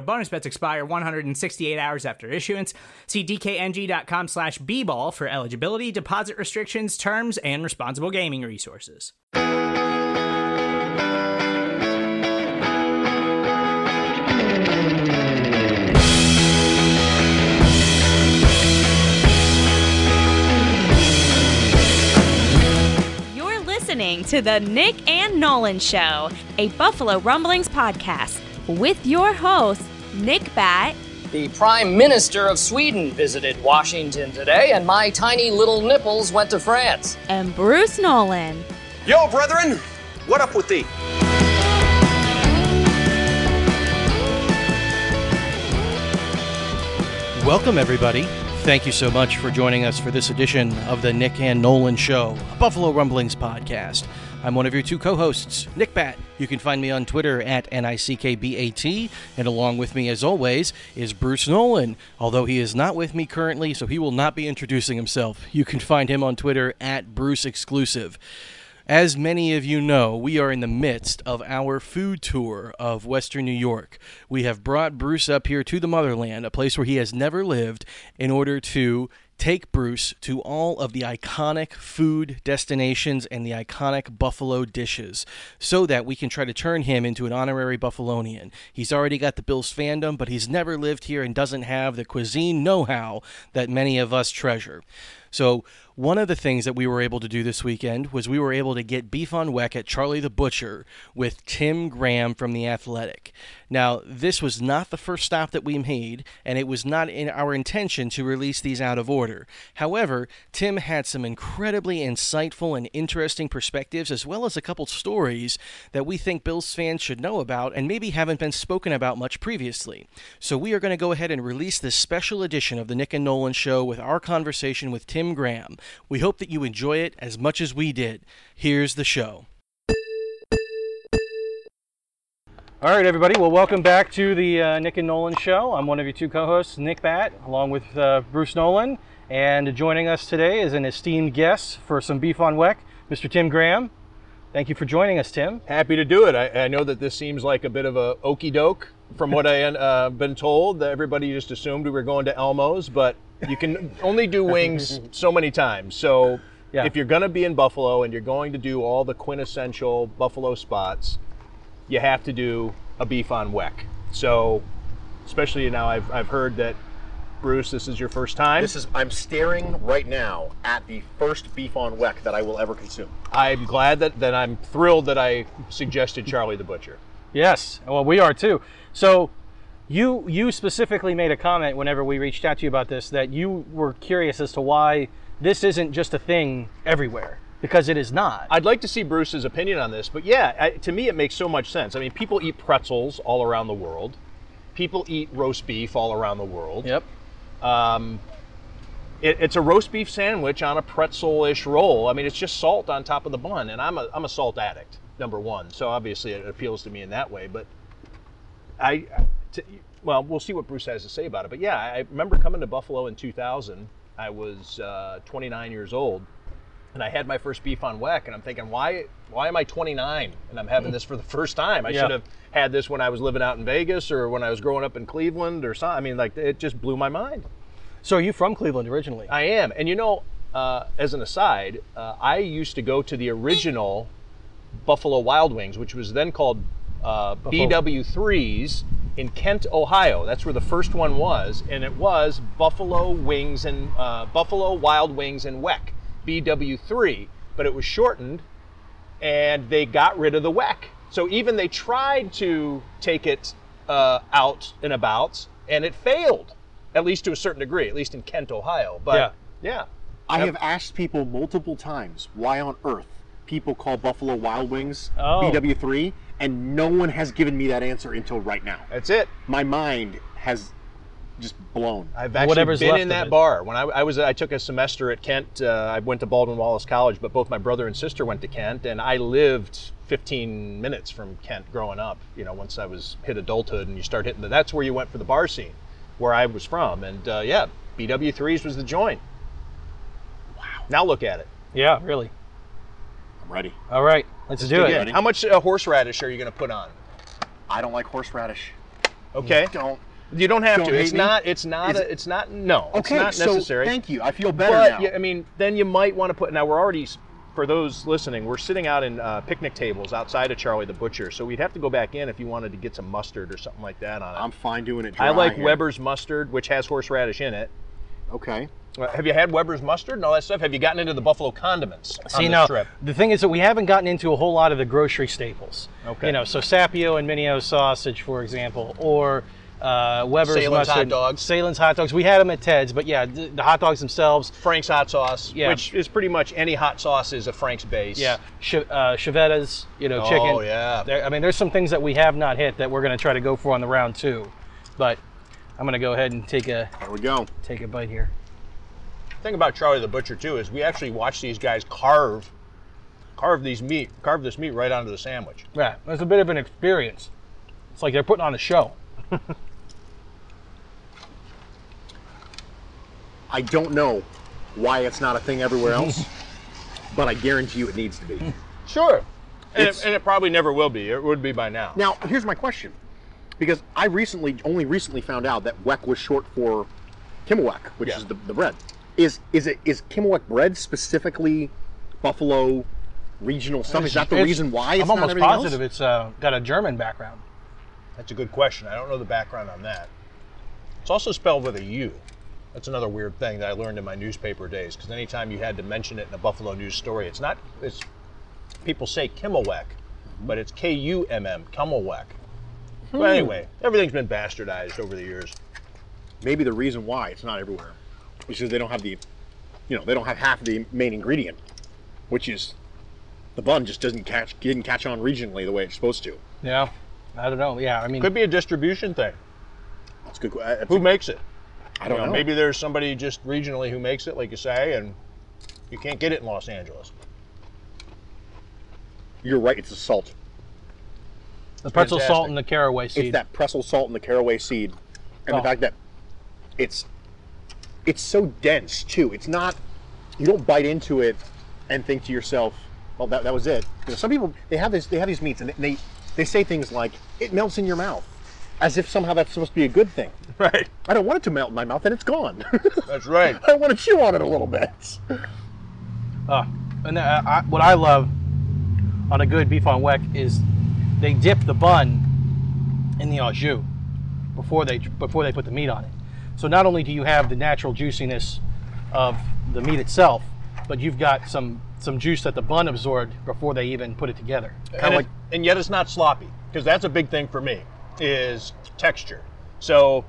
Bonus bets expire 168 hours after issuance. See dkng.com slash bball for eligibility, deposit restrictions, terms, and responsible gaming resources. You're listening to the Nick and Nolan Show, a Buffalo Rumblings podcast with your host, Nick Bat, The Prime Minister of Sweden visited Washington today, and my tiny little nipples went to France. and Bruce Nolan. Yo, brethren, what up with thee? Welcome, everybody. Thank you so much for joining us for this edition of the Nick and Nolan Show, a Buffalo Rumblings podcast. I'm one of your two co hosts, Nick Bat. You can find me on Twitter at NICKBAT, and along with me, as always, is Bruce Nolan. Although he is not with me currently, so he will not be introducing himself. You can find him on Twitter at Bruce Exclusive. As many of you know, we are in the midst of our food tour of Western New York. We have brought Bruce up here to the motherland, a place where he has never lived, in order to take Bruce to all of the iconic food destinations and the iconic Buffalo dishes so that we can try to turn him into an honorary Buffalonian. He's already got the Bills fandom, but he's never lived here and doesn't have the cuisine know how that many of us treasure. So, one of the things that we were able to do this weekend was we were able to get beef on weck at Charlie the Butcher with Tim Graham from The Athletic. Now, this was not the first stop that we made, and it was not in our intention to release these out of order. However, Tim had some incredibly insightful and interesting perspectives, as well as a couple stories that we think Bills fans should know about and maybe haven't been spoken about much previously. So, we are going to go ahead and release this special edition of the Nick and Nolan Show with our conversation with Tim Graham. We hope that you enjoy it as much as we did. Here's the show. All right, everybody. Well, welcome back to the uh, Nick and Nolan Show. I'm one of your two co-hosts, Nick Bat, along with uh, Bruce Nolan, and joining us today is an esteemed guest for some beef on weck, Mr. Tim Graham. Thank you for joining us, Tim. Happy to do it. I, I know that this seems like a bit of a okey doke from what I uh, been told. That everybody just assumed we were going to Elmo's, but you can only do wings so many times. So Yeah. if you're going to be in Buffalo and you're going to do all the quintessential Buffalo spots, you have to do a beef on weck. So especially now, I've, I've heard that Bruce, this is your first time. This is I'm staring right now at the first beef on weck that I will ever consume. I'm glad that, that I'm thrilled that I suggested Charlie the Butcher. Yes, well, we are too. So, you you specifically made a comment whenever we reached out to you about this that you were curious as to why this isn't just a thing everywhere because it is not. I'd like to see Bruce's opinion on this, but yeah, I, to me it makes so much sense. I mean, people eat pretzels all around the world. People eat roast beef all around the world. yep. Um, it, it's a roast beef sandwich on a pretzel-ish roll. I mean, it's just salt on top of the bun, and I'm a I'm a salt addict, number one. So obviously it appeals to me in that way. But I, to, well, we'll see what Bruce has to say about it. But yeah, I remember coming to Buffalo in 2000. I was uh, 29 years old, and I had my first beef on weck, and I'm thinking, why why am I 29 and I'm having this for the first time? I Yeah. should have had this when I was living out in Vegas or when I was growing up in Cleveland or something. I mean, like it just blew my mind. So, are you from Cleveland originally? I am, and you know, uh, as an aside, uh, I used to go to the original Buffalo Wild Wings, which was then called uh, BW3s in Kent, Ohio. That's where the first one was, and it was Buffalo Wings and uh, Buffalo Wild Wings and Weck, BW3. but it was shortened, and they got rid of the weck. So even they tried to take it uh, out and about, and it failed, at least to a certain degree, at least in Kent, Ohio. But yeah, I Yep. have asked people multiple times why on earth people call Buffalo Wild Wings Oh. BW3, and no one has given me that answer until right now. that's it. My mind has just blown. I've actually Whatever's been in that it. bar. When I, I was, I took a semester at Kent. Uh, I went to Baldwin Wallace College, but both my brother and sister went to Kent, and I lived 15 minutes from Kent growing up. You know, once I was hit adulthood, and you start hitting the, that's where you went for the bar scene, where I was from, and uh, yeah, BW3s was the joint. Wow. Now look at it. Yeah, really. I'm ready. All right, let's do it. Yeah. How much uh, horseradish are you going to put on? I don't like horseradish. Okay. Don't. You don't have Don't to. It's hate me? not. It's not. Is A, it's not. No. Okay, It's not so necessary. thank you. I feel better but now. yeah, I mean, then you might want to put. Now we're already, for those listening, we're sitting out in uh, picnic tables outside of Charlie the Butcher, so we'd have to go back in if you wanted to get some mustard or something like that on it. I'm fine doing it. Dry I like here. Weber's mustard, which has horseradish in it. Okay. Uh, Have you had Weber's mustard and all that stuff? Have you gotten into the buffalo condiments on See this now, trip? the thing is that we haven't gotten into a whole lot of the grocery staples. Okay. You know, so Sapio and Minio sausage, for example, or uh, Weber's Sahlen's hot dogs. Sahlen's hot dogs. We had them at Ted's, but yeah, the, the hot dogs themselves. Frank's hot sauce, Yeah. which is pretty much any hot sauce is a Frank's base. Yeah, ch- uh, Chiavetta's, you know, Oh, chicken. yeah. There, I mean, there's some things that we have not hit that we're going to try to go for on the round two, but I'm to go ahead and take a There we go. take a bite here. The thing about Charlie the Butcher too is we actually watch these guys carve, carve these meat, carve this meat right onto the sandwich. Yeah, it's a bit of an experience. It's like they're putting on a show. I don't know why it's not a thing everywhere else, but I guarantee you it needs to be. Sure. And it, and it probably never will be. It would be by now. Now, here's my question. Because I recently, only recently found out that Weck was short for Kimmelweck, which Yeah. is the, the bread. Is is it is Kimmelweck bread specifically Buffalo regional stuff? Is that the reason why it's I'm almost everything else? positive it's uh, got a German background. That's a good question. I don't know the background on that. It's also spelled with a U. That's another weird thing that I learned in my newspaper days. Because anytime you had to mention it in a Buffalo News story, it's not. It's people say Kimmelweck, but it's K U M M, Kimmelweck. But hmm. anyway, everything's been bastardized over the years. Maybe the reason why it's not everywhere is because they don't have the, you know, they don't have half of the main ingredient, which is the bun just doesn't catch didn't catch on regionally the way it's supposed to. Yeah, I don't know. Yeah, I mean, Could be a distribution thing. That's a good. Uh, that's Who a- makes it? I don't You know. Maybe there's somebody just regionally who makes it, like you say, and you can't get it in Los Angeles. you're right. It's the salt. The pretzel fantastic. salt and the caraway seed. It's that pretzel salt and the caraway seed, and Oh. the fact that it's it's so dense too. It's not you don't bite into it and think to yourself, "Well, that, that was it." You know, some people they have this they have these meats and they they say things like it melts in your mouth, as if somehow that's supposed to be a good thing. Right. I don't want it to melt in my mouth, and it's gone. That's right. I want to chew on it a little bit. Uh, and I, what I love on a good beef on weck is they dip the bun in the au jus before they before they put the meat on it. So not only do you have the natural juiciness of the meat itself, but you've got some some juice that the bun absorbed before they even put it together. and, like- it- and yet it's not sloppy because that's a big thing for me is texture so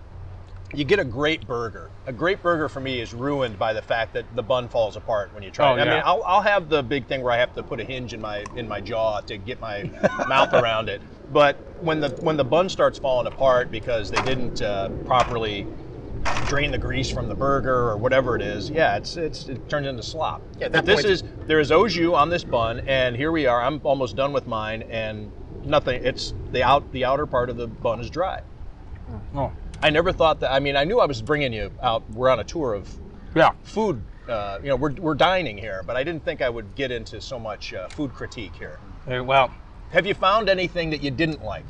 you get a great burger a great burger for me is ruined by the fact that the bun falls apart when you try Oh, it i yeah. mean I'll, I'll have the big thing where i have to put a hinge in my in my jaw to get my mouth around it but when the when the bun starts falling apart because they didn't uh, properly drain the grease from the burger or whatever it is yeah it's it's it turns into slop Yeah, but that this point- is there is au jus on this bun, and here we are. I'm almost done with mine, and nothing. It's the out the outer part of the bun is dry. Oh, I never thought that. I mean, I knew I was bringing you out. We're on a tour of yeah. food. Uh, you know, we're we're dining here, but I didn't think I would get into so much uh, food critique here. Well, Have you found anything that you didn't like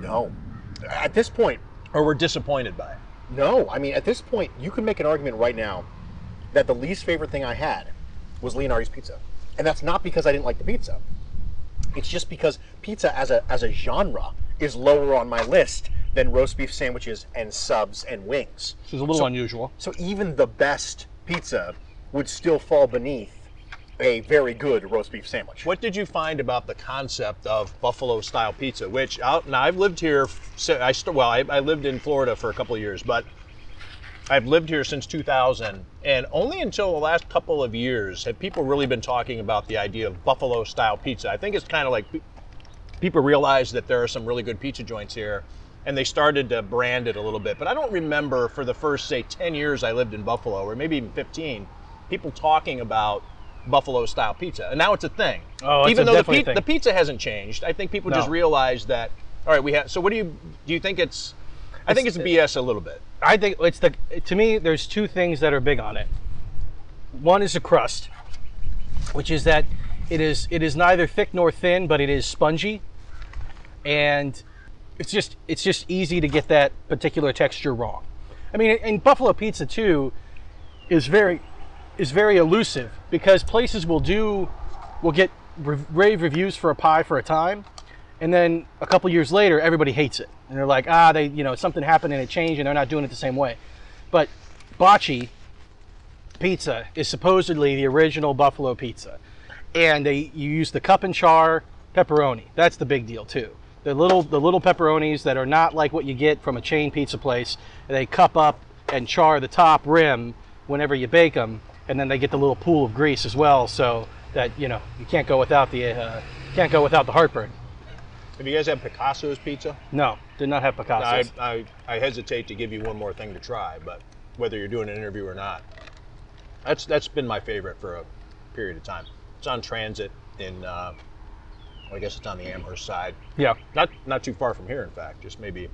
No, at this point, or were disappointed by? It? No, I mean at this point you can make an argument right now that the least favorite thing I had was Leonardi's pizza, and that's not because I didn't like the pizza. It's just because pizza as a as a genre is lower on my list than roast beef sandwiches and subs and wings. this is a little So- unusual. So even the best pizza would still fall beneath a very good roast beef sandwich. What did you find about the concept of buffalo style pizza? Which out now I've lived here. si- I st- well, I, I lived in Florida for a couple of years, but I've lived here since 2000, and only until the last couple of years have people really been talking about the idea of buffalo style pizza. I think it's kind of like people realize that there are some really good pizza joints here, and they started to brand it a little bit. But I don't remember for the first say 10 years I lived in Buffalo, or maybe even 15, people talking about buffalo style pizza, and now it's a thing. Oh, it's even a though the, definitely a pi- thing. the pizza hasn't changed, I think people just No. realize that. All right, we have. So what do you do? You think it's? I think it's BS a little bit. I think it's the to me. There's two things that are big on it. One is the crust, which is that it is it is neither thick nor thin, but it is spongy, and it's just it's just easy to get that particular texture wrong. I mean, and buffalo pizza too is very is very elusive because places will do will get rave reviews for a pie for a time, and then a couple years later everybody hates it. And they're like ah they you know something happened and it changed and they're not doing it the same way. But bocce pizza is supposedly the original buffalo pizza and they you use the cup and char pepperoni. That's the big deal too the little the little pepperonis that are not like what you get from a chain pizza place they cup up and char the top rim whenever you bake them and then they get the little pool of grease as well so that you know you can't go without the uh, can't go without the heartburn Have you guys had Picasso's pizza? no, did not have I, Picasso's. I, I hesitate to give you one more thing to try, but whether you're doing an interview or not, that's that's been my favorite for a period of time. It's on transit in, uh, I guess it's on the Amherst side. yeah, Not not too far from here, in fact, just maybe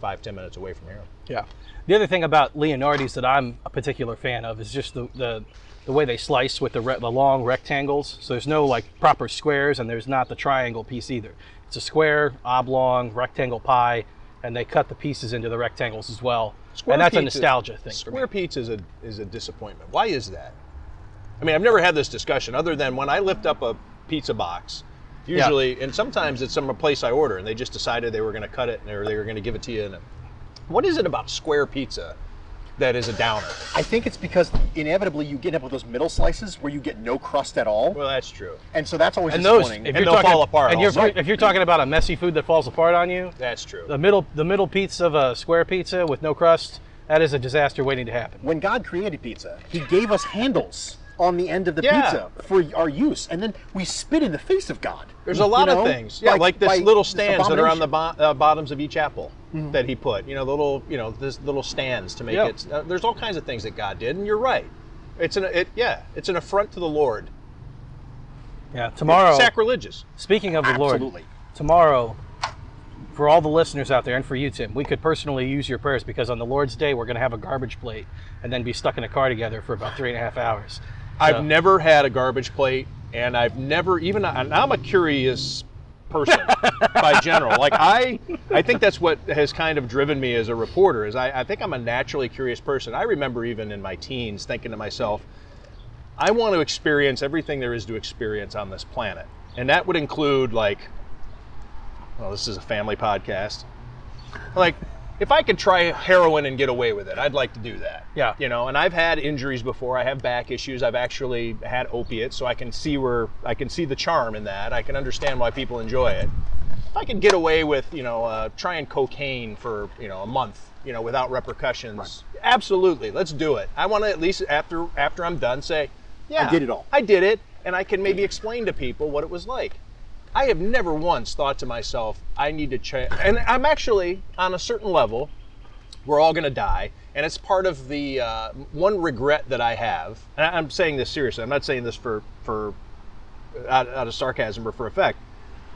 five ten minutes away from here. yeah. The other thing about Leonardi's that I'm a particular fan of is just the the, the way they slice with the re- the long rectangles. So there's no like proper squares, and there's not the triangle piece either. It's a square, oblong, rectangle pie, and they cut the pieces into the rectangles as well. Square and that's a nostalgia thing. Square pizza is a is a disappointment. Why is that? I mean, I've never had this discussion other than when I lift up a pizza box. Usually, and sometimes it's some place I order, and they just decided they were going to cut it or they were going to give it to you. In a, what is it about square pizza that is a downer? I think it's because inevitably you get up with those middle slices where you get no crust at all, Well, that's true. and so that's always And those, disappointing. if And you're they'll talking, fall apart And you're, also. if you're talking about a messy food that falls apart on you, That's true. the middle the middle piece of a square pizza with no crust, that is a disaster waiting to happen. when God created pizza, He gave us handles on the end of the Yeah. pizza for our use, and then we spit in the face of God. There's a lot You know, of things, yeah, like, this by little this stands that are on the bo- uh, bottoms of each apple that he put. You know, the little, you know, this little stands to make Yeah. it. Uh, there's all kinds of things that God did, and you're right. It's an, it, yeah, it's an affront to the Lord. Yeah, tomorrow. sacrilegious. Speaking of the Absolutely. Lord, tomorrow, for all the listeners out there and for you, Tim, we could personally use your prayers because on the Lord's Day we're going to have a garbage plate and then be stuck in a car together for about three and a half hours. I've never had a garbage plate, and I've never even. And I'm a curious person by general. Like I, I think that's what has kind of driven me as a reporter. Is I, I think I'm a naturally curious person. I remember even in my teens thinking to myself, I want to experience everything there is to experience on this planet, and that would include like, well, this is a family podcast. Like, if I could try heroin and get away with it, I'd like to do that. Yeah. You know, and I've had injuries before. I have back issues. I've actually had opiates, so I can see where I can see the charm in that. I can understand why people enjoy it. If I could get away with, you know, uh, trying cocaine for, you know, a month, you know, without repercussions, absolutely, let's do it. I want to at least after after I'm done say, yeah, I did it all. I did it, and I can maybe explain to people what it was like. I have never once thought to myself, I need to change. And I'm actually, on a certain level, we're all going to die. And it's part of the uh, one regret that I have. And I- I'm saying this seriously. I'm not saying this for, for out, out of sarcasm or for effect.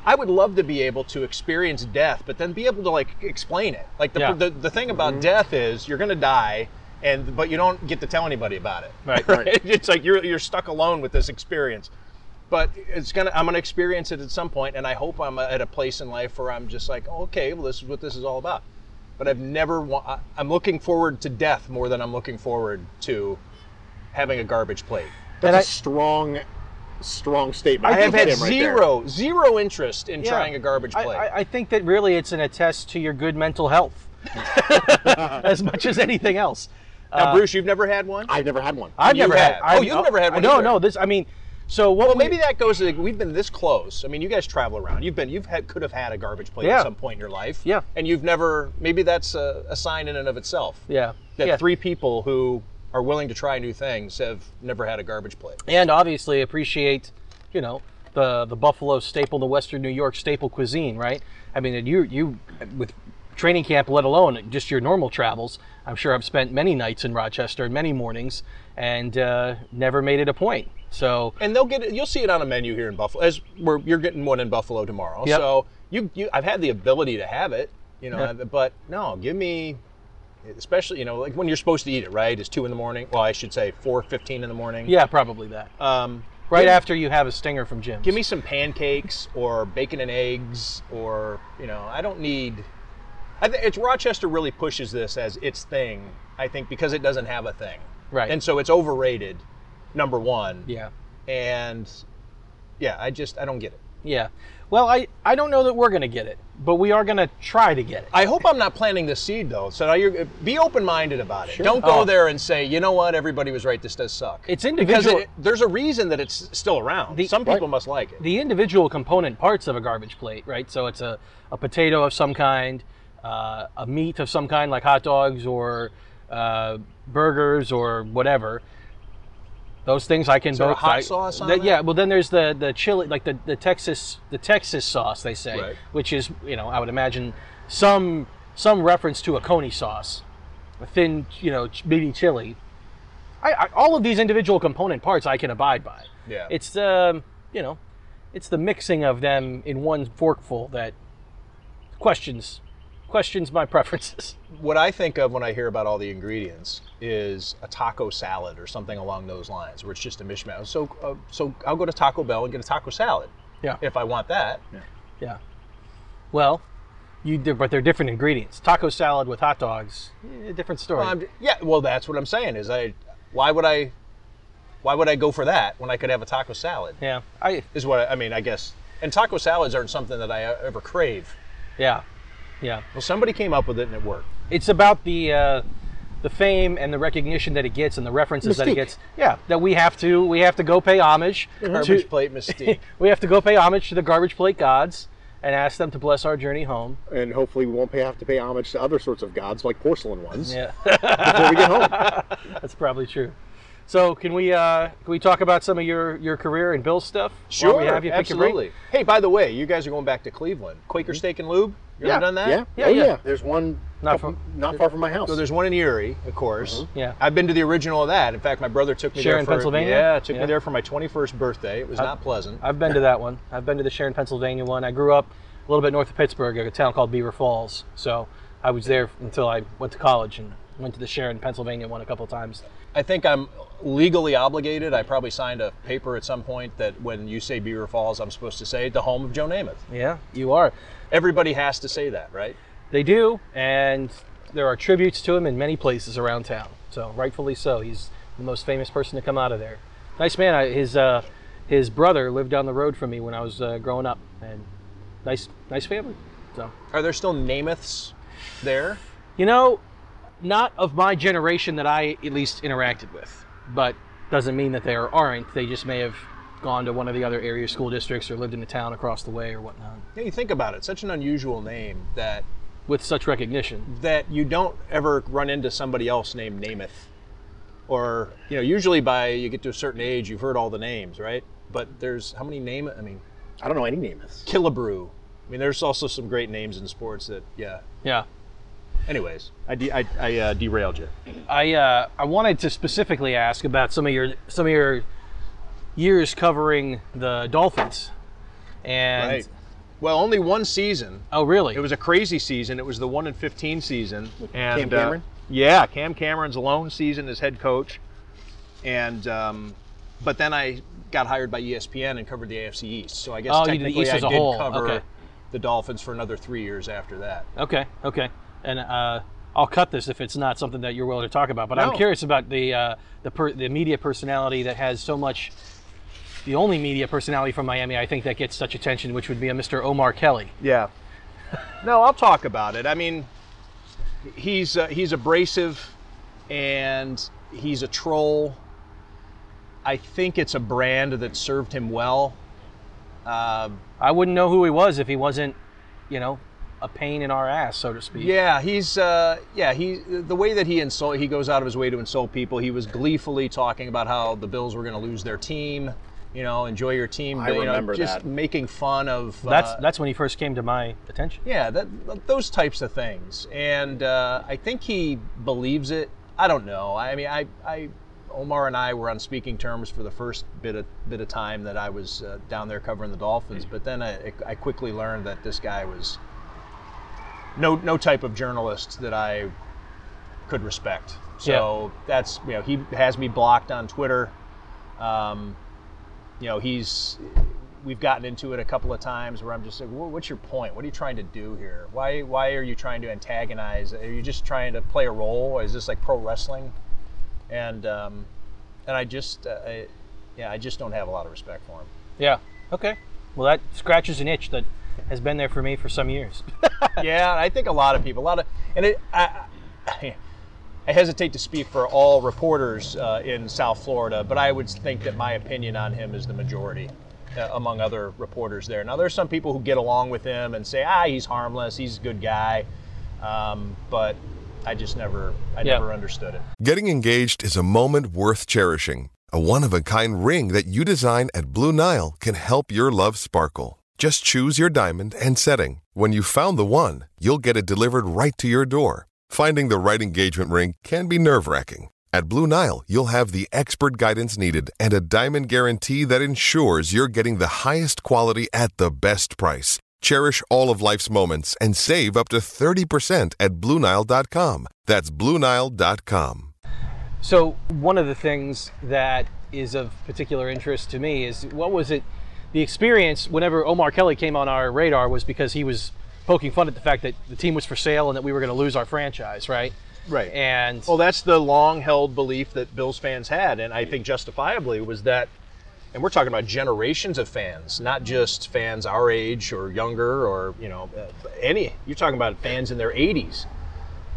I would love to be able to experience death, but then be able to like explain it. Like the, Yeah. the, the thing about death is you're going to die, and but you don't get to tell anybody about it. Right. Right. it's like you're you're stuck alone with this experience. But it's gonna I'm gonna experience it at some point, and I hope I'm at a place in life where I'm just like, oh, okay, well, this is what this is all about. But I've never wa- I- I'm looking forward to death more than I'm looking forward to having a garbage plate. That's And a I- strong, strong statement. I have had Tim right there. zero zero interest in Yeah. trying a garbage plate. I, I think that really it's an attest to your good mental health as much as anything else. now, uh, Bruce, you've never had one? I've never had one. I've You never have. had. Oh, I've- you've never had one No, either. no. This, I mean, So what? Well, we- maybe that goes. to- We've been this close. I mean, you guys travel around. You've been. You've had. Could have had a garbage plate Yeah. at some point in your life. Yeah. And you've never. Maybe that's a, a sign in and of itself. Yeah. That yeah. three people who are willing to try new things have never had a garbage plate. and obviously appreciate, you know, the the Buffalo staple, the Western New York staple cuisine, right? I mean, you you with training camp, let alone just your normal travels. I'm sure I've spent many nights in Rochester and many mornings, and uh, never made it a point. So And they'll get it. You'll see it on a menu here in Buffalo. As we're, you're getting one in Buffalo tomorrow. Yep. So you, you, I've had the ability to have it. You know, Yeah. but no, give me. Especially, you know, like when you're supposed to eat it, right? It's two in the morning. Well, I should say four fifteen in the morning. yeah, probably that. Um, right give- after you have a stinger from Jim's. Give me some pancakes or bacon and eggs, or you know, I don't need. I think it's Rochester really pushes this as its thing. I think because it doesn't have a thing, Right. And so it's overrated. Number one, yeah. and yeah, I just I don't get it. Yeah. Well, I, I don't know that we're going to get it, but we are going to try to get it. I hope I'm not planting the seed though. So now you're be open-minded about it. Don't go Oh. there and say, you know what, everybody was right. This does suck. It's because individual- it, there's a reason that it's still around. The- Some people Right. must like it. the individual component parts of a garbage plate, right? So it's a, a potato of some kind, uh, a meat of some kind, like hot dogs or uh, burgers or whatever. Those things I can there a both. hot I- sauce on the-? Yeah, well then there's the the chili, like the, the Texas the Texas sauce they say, Right. which is you know I would imagine some some reference to a coney sauce, a thin you know meaty chili. I, I, all of these individual component parts I can abide by. Yeah. It's um, you know, it's the mixing of them in one forkful that questions questions my preferences. what I think of when I hear about all the ingredients is a taco salad or something along those lines, where it's just a mishmash. So, uh, so I'll go to Taco Bell and get a taco salad Yeah. if I want that. Yeah. yeah. Well, you do, but they're different ingredients. Taco salad with hot dogs, eh, different story. Well, yeah, well, that's what I'm saying. Is I, why would I, why would I go for that when I could have a taco salad? yeah. I Is what I, I mean. I guess. And taco salads aren't something that I ever crave. yeah. Yeah. Well, somebody came up with it and it worked. It's about the uh, the fame and the recognition that it gets and the references that it gets. Yeah, that we have to we have to go pay homage Garbage to plate mystique. we have to go pay homage to the garbage plate gods and ask them to bless our journey home. And hopefully we won't pay, have to pay homage to other sorts of gods like porcelain ones Yeah. before we get home. That's probably true. So can we uh, can we talk about some of your, your career and Bill's stuff? Sure, we have you pick your brain? absolutely. Hey, by the way, you guys are going back to Cleveland. Quaker Steak and Lube. You ever done that? Yeah, Yeah, oh yeah. yeah. There's one Not not, from- not far from my house. So there's one in Erie, of course. Mm-hmm. Yeah. I've been to the original of that. In fact, my brother took me Sharon, there for Pennsylvania? Yeah, took Yeah. me there for my 21st birthday. It was not pleasant. I've been to that one. I've been to the Sharon, Pennsylvania one. I grew up a little bit north of Pittsburgh, a town called Beaver Falls. So I was there until I went to college and went to the Sharon, Pennsylvania one a couple of times. I think I'm legally obligated. I probably signed a paper at some point that when you say Beaver Falls, I'm supposed to say the home of Joe Namath. Yeah, you are. Everybody has to say that, right? They do, and there are tributes to him in many places around town. So rightfully so. He's the most famous person to come out of there. Nice man. I, his uh, his brother lived down the road from me when I was uh, growing up, and nice nice family. So Are there still Namaths there? you know, not of my generation that I at least interacted with, but doesn't mean that there aren't. They just may have gone to one of the other area school districts or lived in a town across the way or whatnot Yeah, you think about it. Such an unusual name that with such recognition. that you don't ever run into somebody else named Namath. Or, you know, usually by you get to a certain age, you've heard all the names, right? But there's how many name? I mean, I don't know any names. Killebrew. I mean, there's also some great names in sports that, yeah. Yeah. Anyways, I, de- I, I uh, derailed you. I uh, I wanted to specifically ask about some of your some of your years covering the Dolphins. And Right. Well, only one season. oh really? It was a crazy season. It was the one in 15 season. And, Cam Cameron? Uh, yeah, Cam Cameron's lone season as head coach. And, um, but then I got hired by ESPN and covered the AFC East. So I guess Oh, you did the technically East I as a did whole. cover Okay. the Dolphins for another three years after that. Okay, okay. And uh, I'll cut this if it's not something that you're willing to talk about. But I'm curious about the uh, the per- the media personality that has so much. The only media personality from Miami, I think, that gets such attention, which would be a Mr. Omar Kelly. Yeah. no, I'll talk about it. I mean, he's uh, he's abrasive, and he's a troll. I think it's a brand that served him well. Um, I wouldn't know who he was if he wasn't, you know, a pain in our ass, so to speak. Yeah, he's uh, yeah he the way that he insult he goes out of his way to insult people. He was gleefully talking about how the Bills were going to lose their team. You know, enjoy your team. I but, you know, just that. making fun of. That's uh, that's when he first came to my attention. yeah, that those types of things, and uh, I think he believes it. I don't know. I mean, I, I, Omar and I were on speaking terms for the first bit of bit of time that I was uh, down there covering the Dolphins, but then I, I quickly learned that this guy was no no type of journalist that I could respect. So that's you know he has me blocked on Twitter. Um, you know he's we've gotten into it a couple of times where I'm just like, what's your point? What are you trying to do here? Why why are you trying to antagonize? Are you just trying to play a role? Is this like pro wrestling? And um, and I just uh, I, yeah I just don't have a lot of respect for him. Yeah. Okay. Well, that scratches an itch that has been there for me for some years. yeah, I think a lot of people, a lot of, and it, I, I, I hesitate to speak for all reporters uh, in South Florida, but I would think that my opinion on him is the majority uh, among other reporters there. Now, there's some people who get along with him and say, ah, he's harmless, he's a good guy, um, but I just never, I Yeah. never understood it. Getting engaged is a moment worth cherishing. A one of a kind ring that you design at Blue Nile can help your love sparkle. Just choose your diamond and setting. When you've found the one, you'll get it delivered right to your door. Finding the right engagement ring can be nerve wracking. At Blue Nile, you'll have the expert guidance needed and a diamond guarantee that ensures you're getting the highest quality at the best price. Cherish all of life's moments and save up to 30% at BlueNile.com. That's BlueNile.com. So one of the things that is of particular interest to me is what was it? The experience whenever Omar Kelly came on our radar was because he was poking fun at the fact that the team was for sale and that we were going to lose our franchise, right? Right. And Well, that's the long held belief that Bills fans had, and I think justifiably was that, and we're talking about generations of fans, not just fans our age or younger or, you know, uh, any, you're talking about fans in their 80s.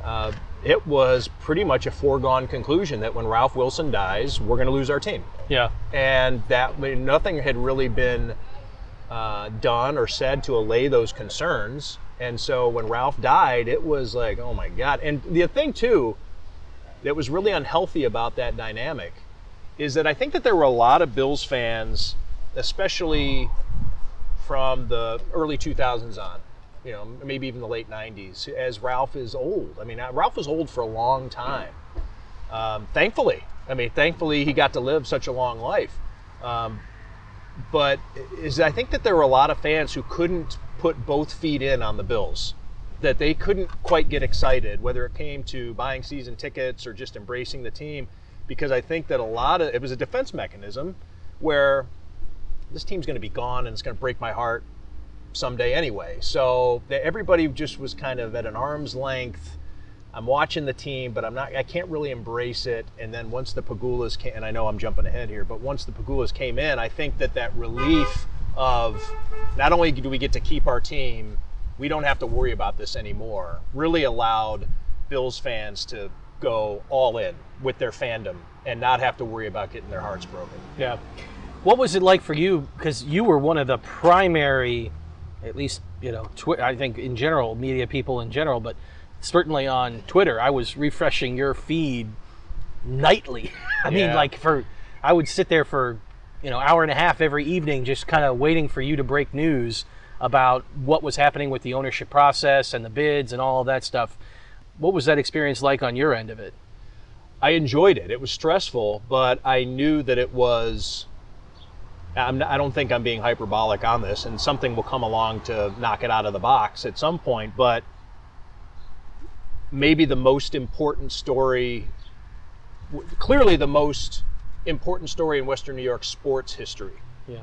Uh, it was pretty much a foregone conclusion that when Ralph Wilson dies, we're going to lose our team. Yeah, And that nothing had really been uh, done or said to allay those concerns. And so when Ralph died, it was like, oh my God. And the thing, too, that was really unhealthy about that dynamic is that I think that there were a lot of Bills fans, especially from the early 2000s on, you know, maybe even the late 90s, as Ralph is old. I mean, Ralph was old for a long time. Um, thankfully, I mean, thankfully he got to live such a long life. Um, but is I think that there were a lot of fans who couldn't put both feet in on the Bills, that they couldn't quite get excited, whether it came to buying season tickets or just embracing the team, because I think that a lot of it was a defense mechanism where this team's going to be gone and it's going to break my heart someday anyway. So everybody just was kind of at an arm's length. I'm watching the team, but I'm not. I can't really embrace it. And then once the Pegulas came, and I know I'm jumping ahead here, but once the Pegulas came in, I think that that relief of not only do we get to keep our team, we don't have to worry about this anymore. Really allowed Bills fans to go all in with their fandom and not have to worry about getting their hearts broken. yeah. What was it like for you? Because you were one of the primary, at least you know, twi- I think in general, media people in general, but certainly on Twitter, I was refreshing your feed nightly. I mean, like for, I would sit there for, you know, hour and a half every evening, just kind of waiting for you to break news about what was happening with the ownership process and the bids and all of that stuff. What was that experience like on your end of it? I enjoyed it. It was stressful, but I knew that it was. I'm, I don't think I'm being hyperbolic on this, and something will come along to knock it out of the box at some point. But maybe the most important story, clearly the most important story in Western New York sports history Yeah.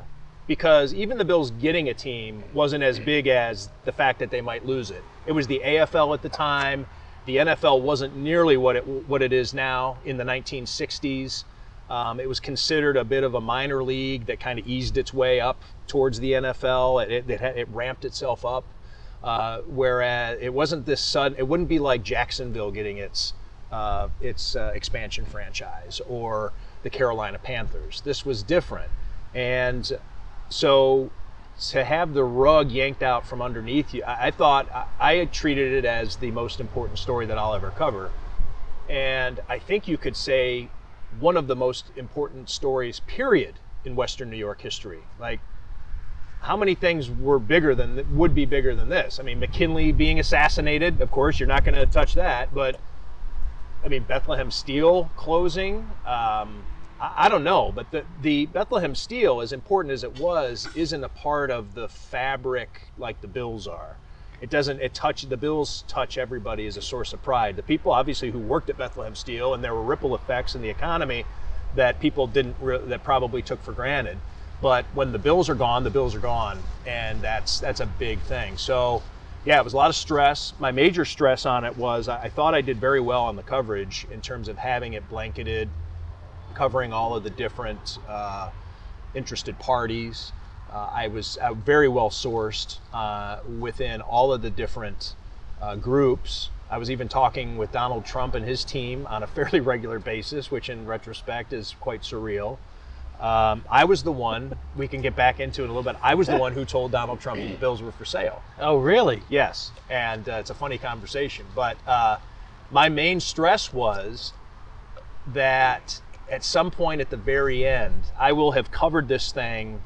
because even the Bills getting a team wasn't as big as the fact that they might lose it. It was the AFL at the time. The NFL wasn't nearly what it what it is now in the 1960s. Um, it was considered a bit of a minor league that kind of eased its way up towards the NFL. It, it, it, it ramped itself up. Uh, whereas it wasn't this sudden, it wouldn't be like Jacksonville getting its uh, its uh, expansion franchise or the Carolina Panthers. This was different. And so to have the rug yanked out from underneath you, I, I thought I, I treated it as the most important story that I'll ever cover. And I think you could say one of the most important stories, period, in Western New York history. Like, how many things were bigger than would be bigger than this? I mean, McKinley being assassinated, of course, you're not going to touch that. But I mean, Bethlehem Steel closing. Um, I, I don't know, but the the Bethlehem Steel, as important as it was, isn't a part of the fabric like the Bills are. It doesn't. It touch the Bills touch everybody as a source of pride. The people obviously who worked at Bethlehem Steel, and there were ripple effects in the economy that people didn't re- that probably took for granted. But when the Bills are gone, the Bills are gone, and that's that's a big thing. So, yeah, it was a lot of stress. My major stress on it was I, thought I did very well on the coverage in terms of having it blanketed, covering all of the different uh, interested parties. Uh, I was uh, very well sourced uh, within all of the different uh, groups. I was even talking with Donald Trump and his team on a fairly regular basis, which in retrospect is quite surreal. Um, I was the one, we can get back into it a little bit. I was the one who told Donald Trump that the bills were for sale. Oh, really? Yes, and uh, it's a funny conversation. But uh, my main stress was that at some point at the very end, I will have covered this thing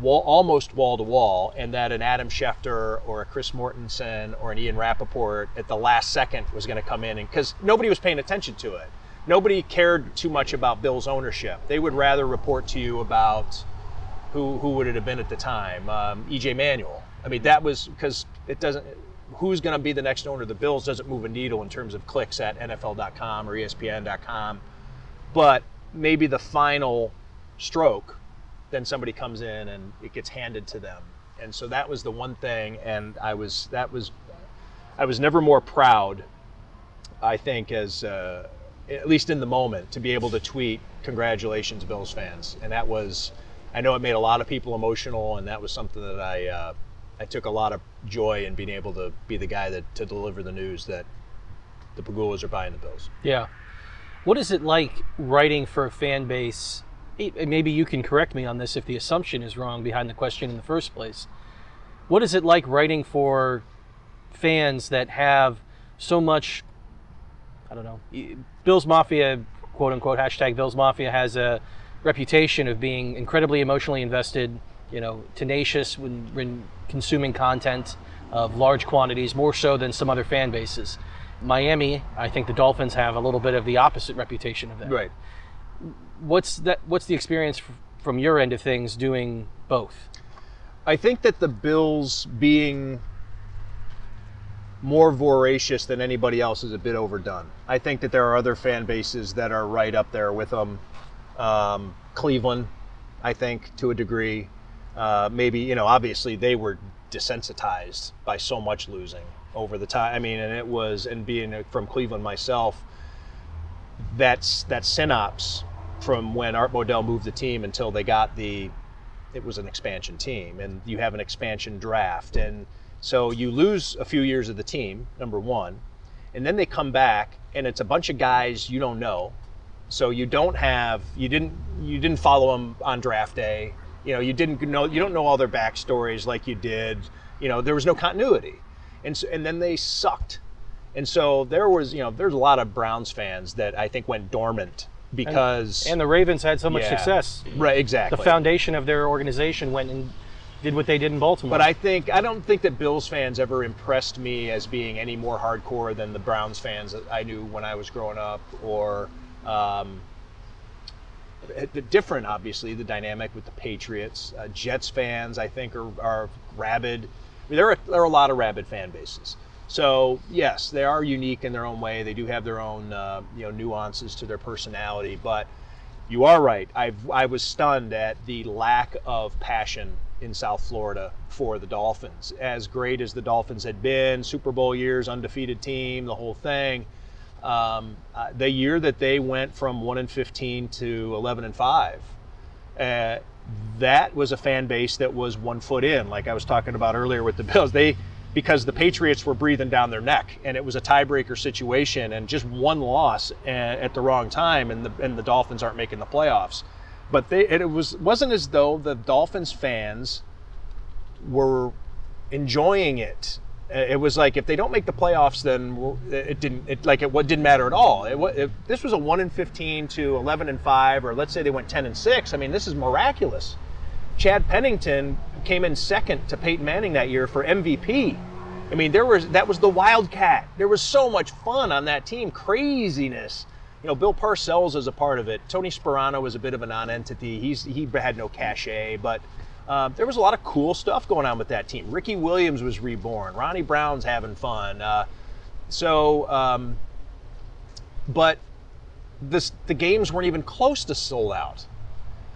wall, almost wall to wall, and that an Adam Schefter or a Chris Mortensen or an Ian Rapoport at the last second was going to come in, and because nobody was paying attention to it. Nobody cared too much about Bill's ownership. They would rather report to you about who who would it have been at the time, um, EJ Manuel. I mean, that was because it doesn't. Who's going to be the next owner of the Bills doesn't move a needle in terms of clicks at NFL.com or ESPN.com, but maybe the final stroke, then somebody comes in and it gets handed to them, and so that was the one thing. And I was that was, I was never more proud. I think as uh, at least in the moment to be able to tweet congratulations Bills fans, and that was I know it made a lot of people emotional, and that was something that I uh, I took a lot of joy in being able to be the guy that to deliver the news that the Pegulas are buying the Bills. Yeah. What is it like writing for a fan base? Maybe you can correct me on this if the assumption is wrong behind the question in the first place. What is it like writing for fans that have so much? I don't know. Bills Mafia, quote unquote, hashtag Bills Mafia has a reputation of being incredibly emotionally invested. You know, tenacious when, when consuming content of large quantities, more so than some other fan bases. Miami, I think the Dolphins have a little bit of the opposite reputation of that. Right. What's that? What's the experience f- from your end of things doing both? I think that the Bills being more voracious than anybody else is a bit overdone. I think that there are other fan bases that are right up there with them. Um, Cleveland, I think, to a degree. Uh, maybe, you know, obviously they were desensitized by so much losing over the time. I mean, and it was, and being from Cleveland myself, that's that synopsis from when Art Modell moved the team until they got the it was an expansion team and you have an expansion draft and so you lose a few years of the team number one and then they come back and it's a bunch of guys you don't know. So you don't have you didn't you didn't follow them on draft day. You know you didn't know you don't know all their backstories like you did you know there was no continuity. And so, and then they sucked. And so there was you know there's a lot of browns fans that i think went dormant because And the Ravens had so much Yeah. success. right exactly. The foundation of their organization went and did what they did in Baltimore. But I think I don't think that Bills fans ever impressed me as being any more hardcore than the Browns fans that I knew when I was growing up, or um, the different, obviously, the dynamic with the Patriots. Uh, Jets fans, I think, are, are rabid. I mean, there are there are a lot of rabid fan bases. So yes, they are unique in their own way. They do have their own uh, you know nuances to their personality, but you are right. I I was stunned at the lack of passion in South Florida for the Dolphins. As great as the Dolphins had been, Super Bowl years, undefeated team, the whole thing. Um, uh, the year that they went from one and fifteen to eleven and five, uh, that was a fan base that was one foot in, like I was talking about earlier with the Bills. They because the Patriots were breathing down their neck, and it was a tiebreaker situation, and just one loss at the wrong time, and the and the Dolphins aren't making the playoffs. But they it was wasn't as though the Dolphins fans were enjoying it. Uh, it was like if they don't make the playoffs, then it didn't. It like it what didn't matter at all. It, it, this was a one in fifteen to eleven and five, or let's say they went ten and six. I mean, this is miraculous. Chad Pennington came in second to Peyton Manning that year for MVP. I mean, there was that was the Wildcat. There was so much fun on that team, craziness. You know, Bill Parcells is a part of it. Tony Sparano was a bit of a non-entity. He's he had no cachet, but uh, there was a lot of cool stuff going on with that team. Ricky Williams was reborn. Ronnie Brown's having fun. Uh, so, um, but this, the games weren't even close to sold out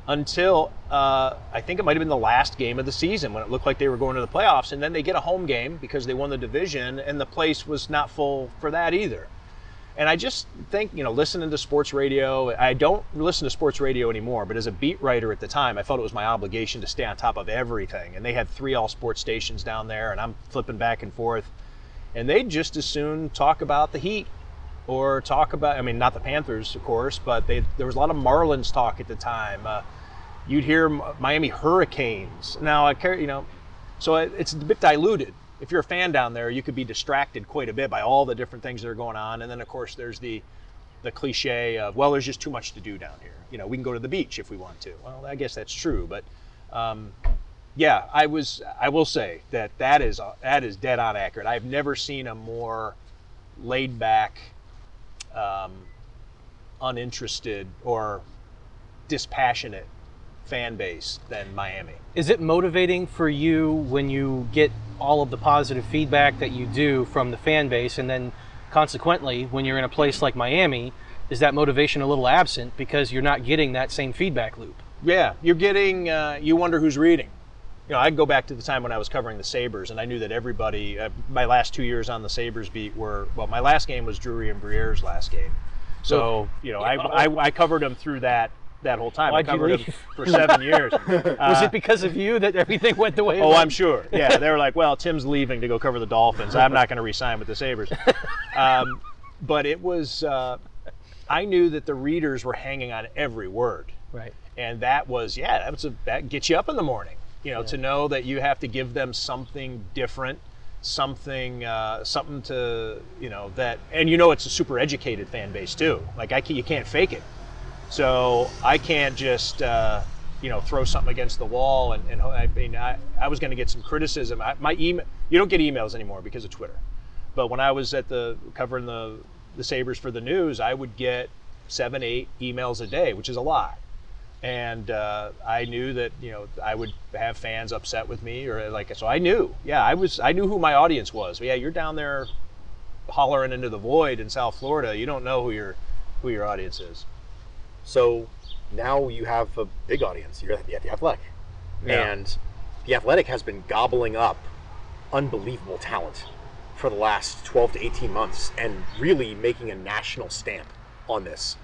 until uh, I think it might have been the last game of the season when it looked like they were going to the playoffs. And then they get a home game because they won the division, and the place was not full for that either. And I just think, you know, listening to sports radio, I don't listen to sports radio anymore, but as a beat writer at the time, I felt it was my obligation to stay on top of everything. And they had three all sports stations down there, and I'm flipping back and forth. And they'd just as soon talk about the Heat or talk about, I mean, not the Panthers, of course, but they, there was a lot of Marlins talk at the time. Uh, you'd hear Miami Hurricanes. Now, I care, you know, so it's a bit diluted. If you're a fan down there, you could be distracted quite a bit by all the different things that are going on. And then, of course, there's the the cliche of, well, there's just too much to do down here. You know, we can go to the beach if we want to. Well, I guess that's true, but um, yeah, I was. I will say that that is that is dead on accurate. I've never seen a more laid back, um, uninterested, or dispassionate fan base than Miami. Is it motivating for you when you get all of the positive feedback that you do from the fan base, and then consequently, when you're in a place like Miami, is that motivation a little absent because you're not getting that same feedback loop? Yeah, you're getting. Uh, you wonder who's reading. You know, I go back to the time when I was covering the Sabres, and I knew that everybody. Uh, my last two years on the Sabres beat were well. My last game was Drury and Briere's last game, so you know, I, I, I covered them through that that whole time. Why'd I covered him for seven years. Was uh, it because of you that everything went the way? oh, I'm sure. Yeah, they were like, "Well, Tim's leaving to go cover the Dolphins. I'm not going to resign with the Sabres." Um, but it was. Uh, I knew that the readers were hanging on every word. Right. And that was, yeah, that was a, that gets you up in the morning. You know, yeah. to know that you have to give them something different something uh, something to you know that and you know it's a super educated fan base too like I can, you can't fake it so I can't just uh, you know throw something against the wall and, and I mean I, I was going to get some criticism. I, my email you don't get emails anymore because of Twitter, but when I was at the covering the the Sabres for the news, I would get seven eight emails a day, which is a lot. And uh, I knew that you know I would have fans upset with me or like so I knew yeah I was I knew who my audience was. Yeah, you're down there hollering into the void in South Florida. You don't know who your who your audience is. So now you have a big audience. You're at the Athletic, yeah. and the Athletic has been gobbling up unbelievable talent for the last 12 to 18 months, and really making a national stamp on this.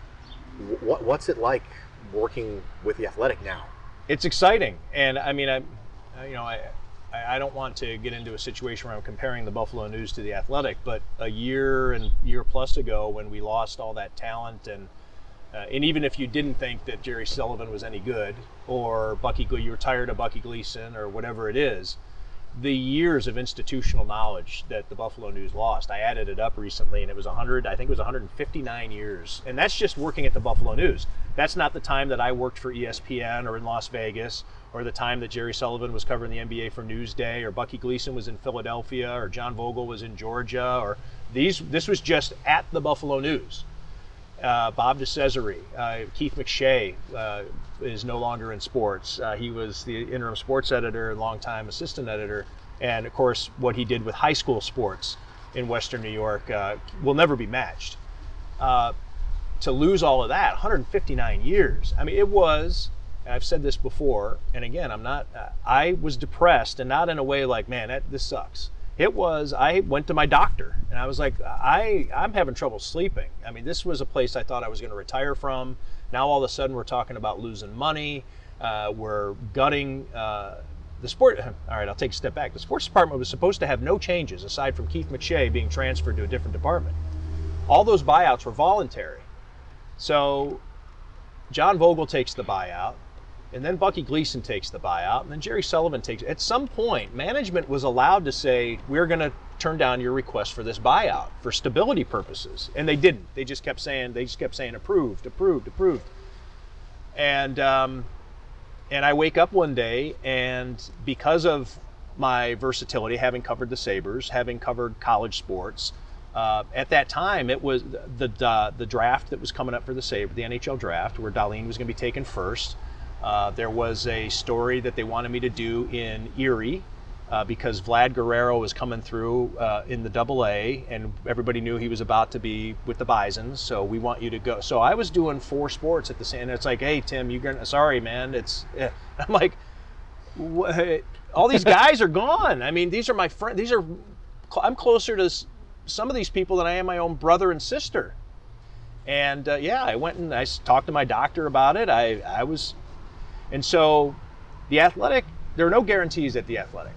What, what's it like working with the Athletic now? It's exciting, and I mean, I, you know, I. I don't want to get into a situation where I'm comparing the Buffalo News to the Athletic, but a year and year plus ago, when we lost all that talent and uh, and even if you didn't think that Jerry Sullivan was any good, or Bucky, you were tired of Bucky Gleason, or whatever it is, the years of institutional knowledge that the Buffalo News lost, I added it up recently, and it was 100. I think it was 159 years, and that's just working at the Buffalo News. That's not the time that I worked for ESPN or in Las Vegas, or the time that Jerry Sullivan was covering the NBA for Newsday, or Bucky Gleason was in Philadelphia, or John Vogel was in Georgia, or these. This was just at the Buffalo News uh, Bob DiCesare, uh, Keith McShea uh, is no longer in sports. Uh, he was the interim sports editor and longtime assistant editor. And of course, what he did with high school sports in Western New York uh, will never be matched. Uh, to lose all of that, 159 years. I mean, it was. I've said this before, and again, I'm not. I was depressed, and not in a way like, man, that, this sucks it was i went to my doctor and i was like i i'm having trouble sleeping i mean this was a place i thought i was going to retire from now all of a sudden we're talking about losing money uh, we're gutting uh, the sport. All right, I'll take a step back. The sports department was supposed to have no changes aside from Keith McShea being transferred to a different department. All those buyouts were voluntary. So John Vogel takes the buyout, and then Bucky Gleason takes the buyout, and then Jerry Sullivan takes. it. At some point, management was allowed to say, "We're going to turn down your request for this buyout for stability purposes," and they didn't. They just kept saying, they just kept saying, "Approved, approved, approved." And um, and I wake up one day, and because of my versatility, having covered the Sabres, having covered college sports, uh, at that time it was the uh, the draft that was coming up for the Sabre, the NHL draft, where Dahlin was going to be taken first. Uh, there was a story that they wanted me to do in Erie uh, because Vlad Guerrero was coming through uh, in the Double A, and everybody knew he was about to be with the Bisons. So we want you to go. So I was doing four sports at the same. It's like, hey Tim, you're gonna. Sorry, man. It's. Yeah. I'm like, what? all these guys are gone. I mean, these are my friends. These are. I'm closer to some of these people than I am my own brother and sister. And uh, yeah, I went and I talked to my doctor about it. I I was and so the athletic, there are no guarantees at the athletic.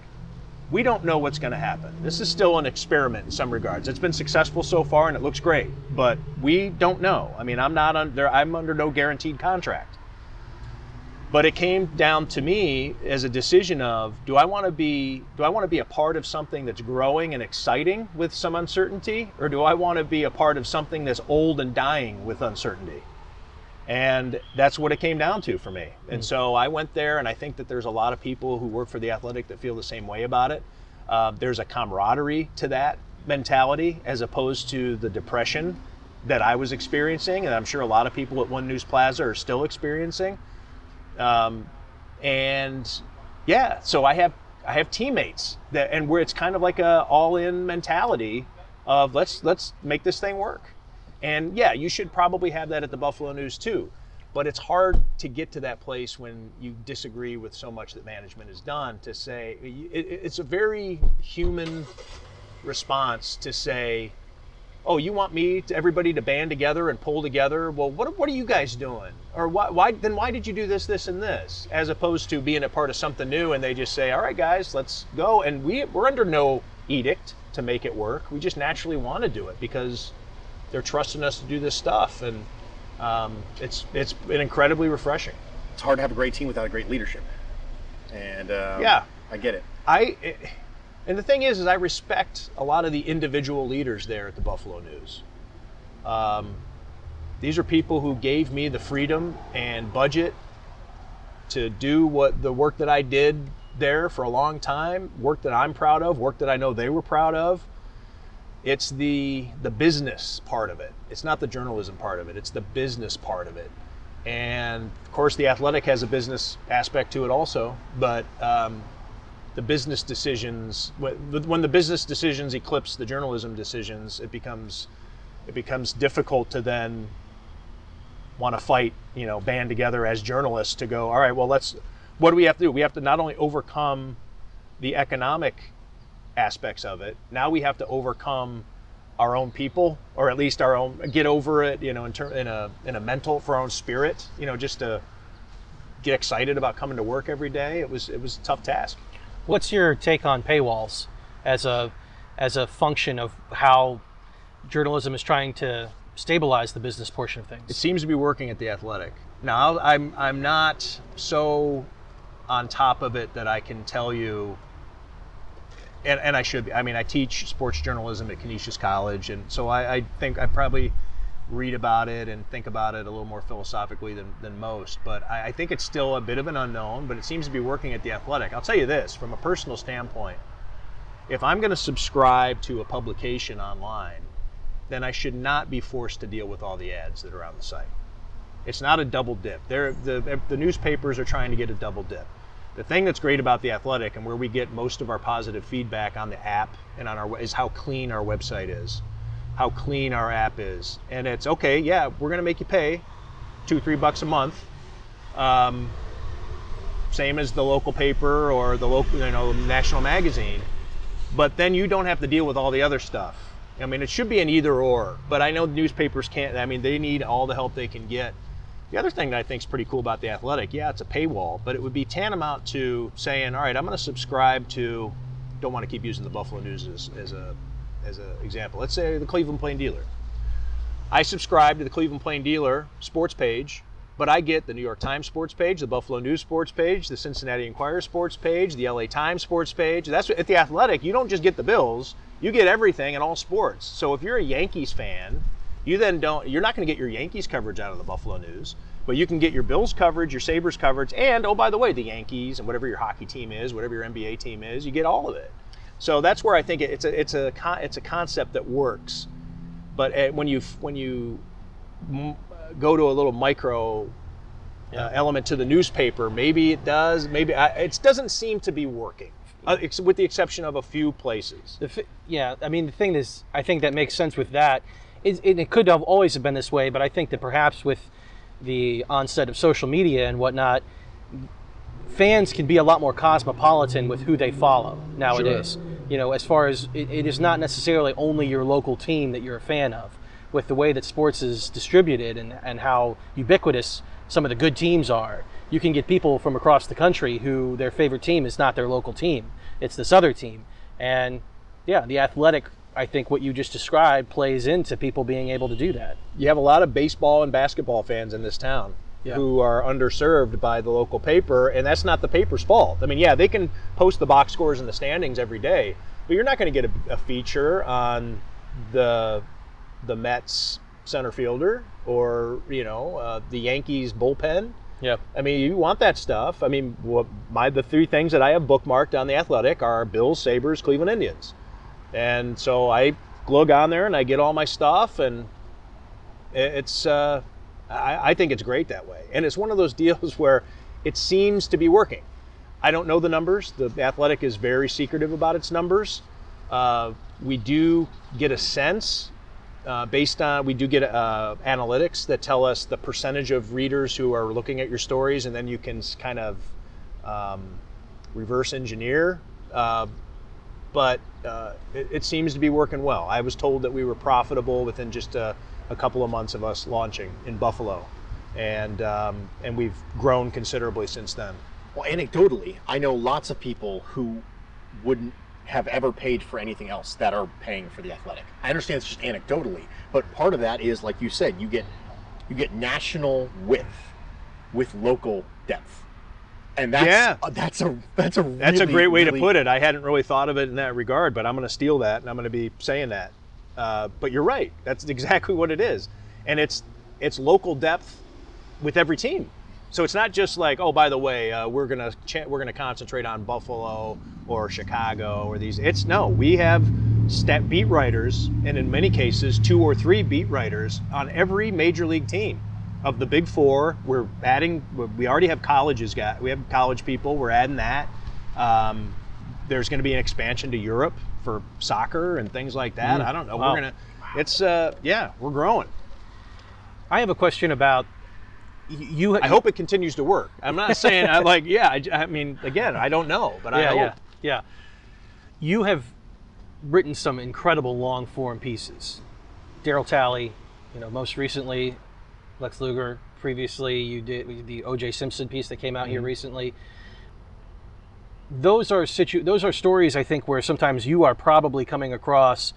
We don't know what's going to happen. This is still an experiment in some regards. It's been successful so far and it looks great, but we don't know. I mean, I'm not under I'm under no guaranteed contract. But it came down to me as a decision of do I want to be do I want to be a part of something that's growing and exciting with some uncertainty or do I want to be a part of something that's old and dying with uncertainty? And that's what it came down to for me. And so I went there, and I think that there's a lot of people who work for the Athletic that feel the same way about it. Uh, there's a camaraderie to that mentality as opposed to the depression that I was experiencing, and I'm sure a lot of people at One News Plaza are still experiencing. Um, and yeah, so I have I have teammates that, and where it's kind of like a all-in mentality of let's let's make this thing work. And yeah, you should probably have that at the Buffalo News too. But it's hard to get to that place when you disagree with so much that management has done to say it, it's a very human response to say, oh, you want me to everybody to band together and pull together? Well, what, what are you guys doing? Or why, why then why did you do this, this, and this? As opposed to being a part of something new and they just say, all right, guys, let's go. And we, we're under no edict to make it work. We just naturally want to do it because they're trusting us to do this stuff, and um, it's it's been incredibly refreshing. It's hard to have a great team without a great leadership. And um, Yeah. I get it. I and the thing is, is I respect a lot of the individual leaders there at the Buffalo News. Um, these are people who gave me the freedom and budget to do what the work that I did there for a long time, work that I'm proud of, work that I know they were proud of. It's the the business part of it. It's not the journalism part of it. It's the business part of it. And of course, the athletic has a business aspect to it also. But um, the business decisions, when the business decisions eclipse the journalism decisions, it becomes it becomes difficult to then want to fight, you know, band together as journalists to go, all right, well, let's, what do we have to do? We have to not only overcome the economic aspects of it, now we have to overcome our own people, or at least our own, get over it, you know, in, ter- in a in a mental for our own spirit, you know, just to get excited about coming to work every day. It was it was a tough task. What's your take on paywalls as a as a function of how journalism is trying to stabilize the business portion of things? It seems to be working at the Athletic. Now, I'm I'm not so on top of it that I can tell you, and, and I should be. I mean, I teach sports journalism at Canisius College, and so I, I think I probably read about it and think about it a little more philosophically than, than most. But I, I think it's still a bit of an unknown, but it seems to be working at the Athletic. I'll tell you this from a personal standpoint if I'm going to subscribe to a publication online, then I should not be forced to deal with all the ads that are on the site. It's not a double dip. They're, the, the newspapers are trying to get a double dip. The thing that's great about the Athletic and where we get most of our positive feedback on the app and on our is how clean our website is, how clean our app is, and it's okay. Yeah, we're going to make you pay two, three bucks a month. Um, same as the local paper or the local, you know, national magazine but then you don't have to deal with all the other stuff. I mean, it should be an either or, but I know newspapers can't. I mean, they need all the help they can get The other thing that I think is pretty cool about the Athletic, yeah, it's a paywall, but it would be tantamount to saying, all right, I'm going to subscribe to. Don't want to keep using the Buffalo News as, as a as an example. Let's say the Cleveland Plain Dealer. I subscribe to the Cleveland Plain Dealer sports page, but I get the New York Times sports page, the Buffalo News sports page, the Cincinnati Enquirer sports page, the LA Times sports page. That's at the Athletic. You don't just get the Bills; you get everything in all sports. So if you're a Yankees fan, you then don't. You're not going to get your Yankees coverage out of the Buffalo News, but you can get your Bills coverage, your Sabres coverage, and oh by the way, the Yankees and whatever your hockey team is, whatever your NBA team is, you get all of it. So that's where I think it's a it's a it's a concept that works. But uh, when you when you go to a little micro uh, element to the newspaper, maybe it does. Maybe I, it doesn't seem to be working, uh, with the exception of a few places. The fi- yeah, I mean the thing is, I think that makes sense with that. It, it, it could have always have been this way, but I think that perhaps with the onset of social media and whatnot, fans can be a lot more cosmopolitan with who they follow nowadays. Sure. You know, as far as it, it is not necessarily only your local team that you're a fan of. With the way that sports is distributed and, and how ubiquitous some of the good teams are, you can get people from across the country who their favorite team is not their local team, it's this other team. And yeah, the athletic I think what you just described plays into people being able to do that. You have a lot of baseball and basketball fans in this town yeah. who are underserved by the local paper, and that's not the paper's fault. I mean, yeah, they can post the box scores and the standings every day, but you're not going to get a, a, feature on the the Mets center fielder or you know uh, the Yankees bullpen. Yeah. I mean, you want that stuff. I mean, what, my the three things that I have bookmarked on the Athletic are Bills, Sabres, Cleveland Indians, and so I glug on there and I get all my stuff, and it's. Uh, I, I think it's great that way. And it's one of those deals where it seems to be working. I don't know the numbers. The Athletic is very secretive about its numbers. Uh, we do get a sense uh, based on, we do get uh, analytics that tell us the percentage of readers who are looking at your stories, and then you can kind of um, reverse engineer. But uh, it, it, seems to be working well. I was told that we were profitable within just a a couple of months of us launching in Buffalo, and um, and we've grown considerably since then. Well, anecdotally, I know lots of people who wouldn't have ever paid for anything else that are paying for the athletic. I understand it's just anecdotally, but part of that is like you said, you get you get national width with local depth. And that's yeah. Uh, that's a that's a really, that's a great way really... to put it. I hadn't really thought of it in that regard, but I'm going to steal that and I'm going to be saying that. Uh, but you're right. That's exactly what it is, and it's it's local depth with every team. So it's not just like, oh, by the way, uh, we're gonna ch- we're gonna concentrate on Buffalo or Chicago or these. It's no, we have stat beat writers, and in many cases, two or three beat writers on every major league team. Of the big four, we're adding. We already have colleges. Got we have college people. We're adding that. Um, there's going to be an expansion to Europe for soccer and things like that. Mm. I don't know. Wow. We're gonna. It's uh, yeah, we're growing. I have a question about you. I hope it continues to work. I'm not saying I like. Yeah, I, I, mean, again, I don't know, but yeah, I hope. Yeah, yeah. You have written some incredible long form pieces. Daryl Talley, you know, most recently, Lex Luger. Previously, you did the O.J. Simpson piece that came out mm-hmm. here recently those are situ- those are stories I think where sometimes you are probably coming across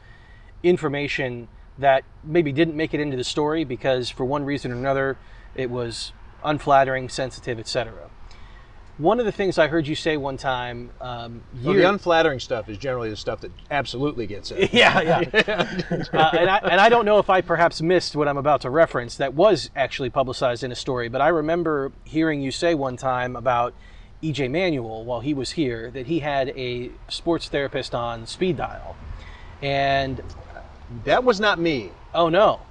information that maybe didn't make it into the story because for one reason or another it was unflattering, sensitive, etc. One of the things I heard you say one time, um, well, the unflattering stuff is generally the stuff that absolutely gets it. Yeah, yeah. uh, and, I, and I don't know if I perhaps missed what I'm about to reference that was actually publicized in a story, but I remember hearing you say one time about EJ Manuel while he was here that he had a sports therapist on speed dial. And that was not me. Oh no.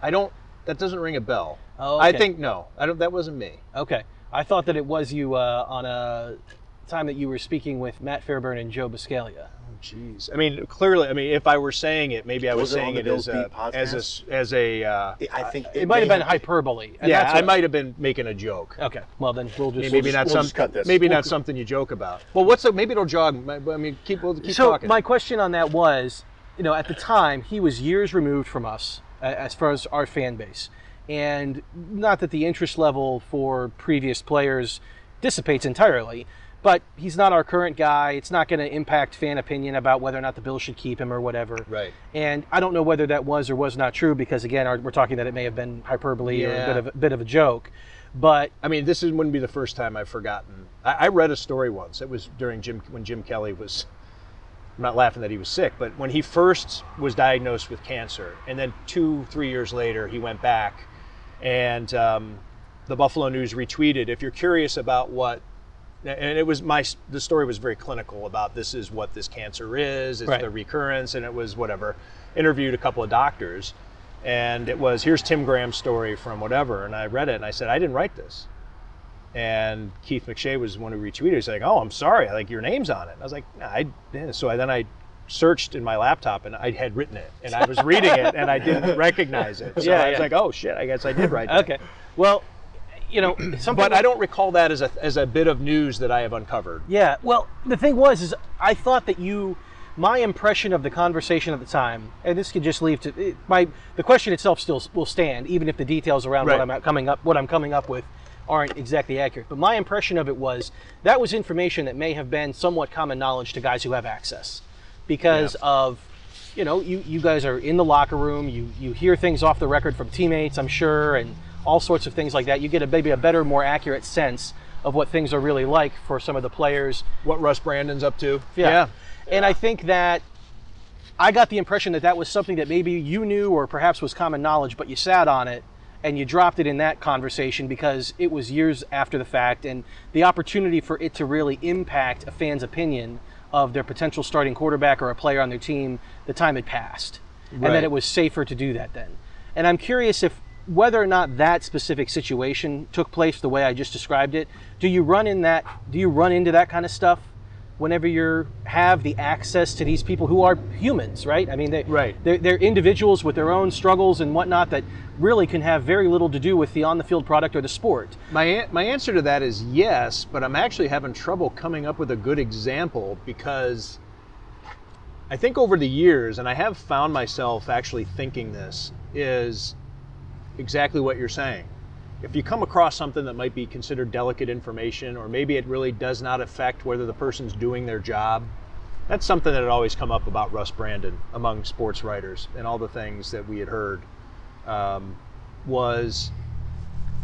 I don't that doesn't ring a bell. Oh, okay. I think no. I don't that wasn't me. Okay. I thought that it was you uh, on a time that you were speaking with Matt Fairburn and Joe Buscaglia. Jeez, I mean, clearly, I mean, if I were saying it, maybe I was, was saying it, as a, as a, as a, uh, I think it, it might have been hyperbole. yeah, I might have been making a joke. Okay, well then we'll just maybe we'll not just, some, we'll maybe we'll not something you joke about. Well, what's the, maybe it'll jog. I mean, keep we'll keep so talking. my question on that was, you know, at the time he was years removed from us as far as our fan base, and not that the interest level for previous players dissipates entirely, but he's not our current guy. It's not going to impact fan opinion about whether or not the Bills should keep him or whatever. Right. And I don't know whether that was or was not true because again, our- we're talking that it may have been hyperbole or a bit of a bit of a joke. But I mean, this is, wouldn't be the first time I've forgotten. I, I read a story once. It was during Jim when Jim Kelly was. I'm not laughing that he was sick, but when he first was diagnosed with cancer, and then two, three years later, he went back, and um, the Buffalo News retweeted, "If you're curious about what," and it was my the story was very clinical about this is what this cancer is, it's Right. the recurrence, and it was whatever. Interviewed a couple of doctors, and it was here's Tim Graham's story from whatever, and I read it and I said I didn't write this. And Keith McShea was the one who retweeted. He's like, "Oh, I'm sorry, like your name's on it." And I was like, nah, "I didn't." So I, then I searched in my laptop and I had written it, and I was reading it and I didn't recognize it. So Yeah, I was yeah. like, "Oh shit, I guess I did write that." okay, well, you know, something. But I don't recall that as a as a bit of news that I have uncovered. Yeah. Well, the thing was, is I thought that you, my impression of the conversation at the time, and this could just leave to it, my the question itself still will stand, even if the details around Right. what I'm coming up, what I'm coming up with, aren't exactly accurate. But my impression of it was that was information that may have been somewhat common knowledge to guys who have access, because Yeah. of. You know, you, you guys are in the locker room. You you hear things off the record from teammates, I'm sure, and all sorts of things like that. You get a maybe a better, more accurate sense of what things are really like for some of the players What Russ Brandon's up to? yeah. And I think that I got the impression that that was something that maybe you knew or perhaps was common knowledge, but you sat on it and you dropped it in that conversation because it was years after the fact and the opportunity for it to really impact a fan's opinion of their potential starting quarterback or a player on their team, the time had passed. And that it was safer to do that then. And I'm curious if whether or not that specific situation took place the way I just described it, do you run in that do you run into that kind of stuff whenever you have the access to these people who are humans, right? I mean, they, Right. they're, they're individuals with their own struggles and whatnot that really can have very little to do with the on the field product or the sport. My my answer to that is yes, but I'm actually having trouble coming up with a good example because I think over the years, and I have found myself actually thinking this, is exactly what you're saying. If you come across something that might be considered delicate information, or maybe it really does not affect whether the person's doing their job, that's something that had always come up about Russ Brandon among sports writers and all the things that we had heard. Um, was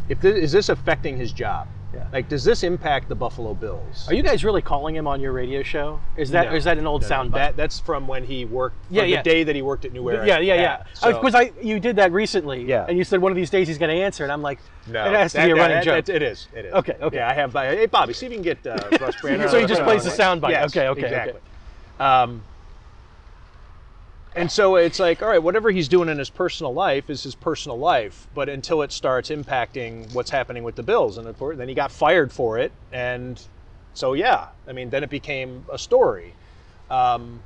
if this, is this affecting his job? Yeah. Like, does this impact the Buffalo Bills? Are you guys really calling him on your radio show? Is that No. is that an old No, no. That, that's from when he worked. Yeah, from yeah. The day that he worked at New Era. yeah, yeah, yeah. So- Because I, you did that recently. Yeah. And you said one of these days he's going to answer, and I'm like, no, it has to that- be a running that- joke. that- It is. It is. Okay, okay. Yeah, I have. Hey, Bobby, see if you can get uh, Russ Brandon. So he just plays the soundbite. Yes, Okay, okay, exactly. Um, and so it's like, all right, whatever he's doing in his personal life is his personal life, but until it starts impacting what's happening with the Bills, and course, then he got fired for it, and so yeah, I mean, then it became a story. Um,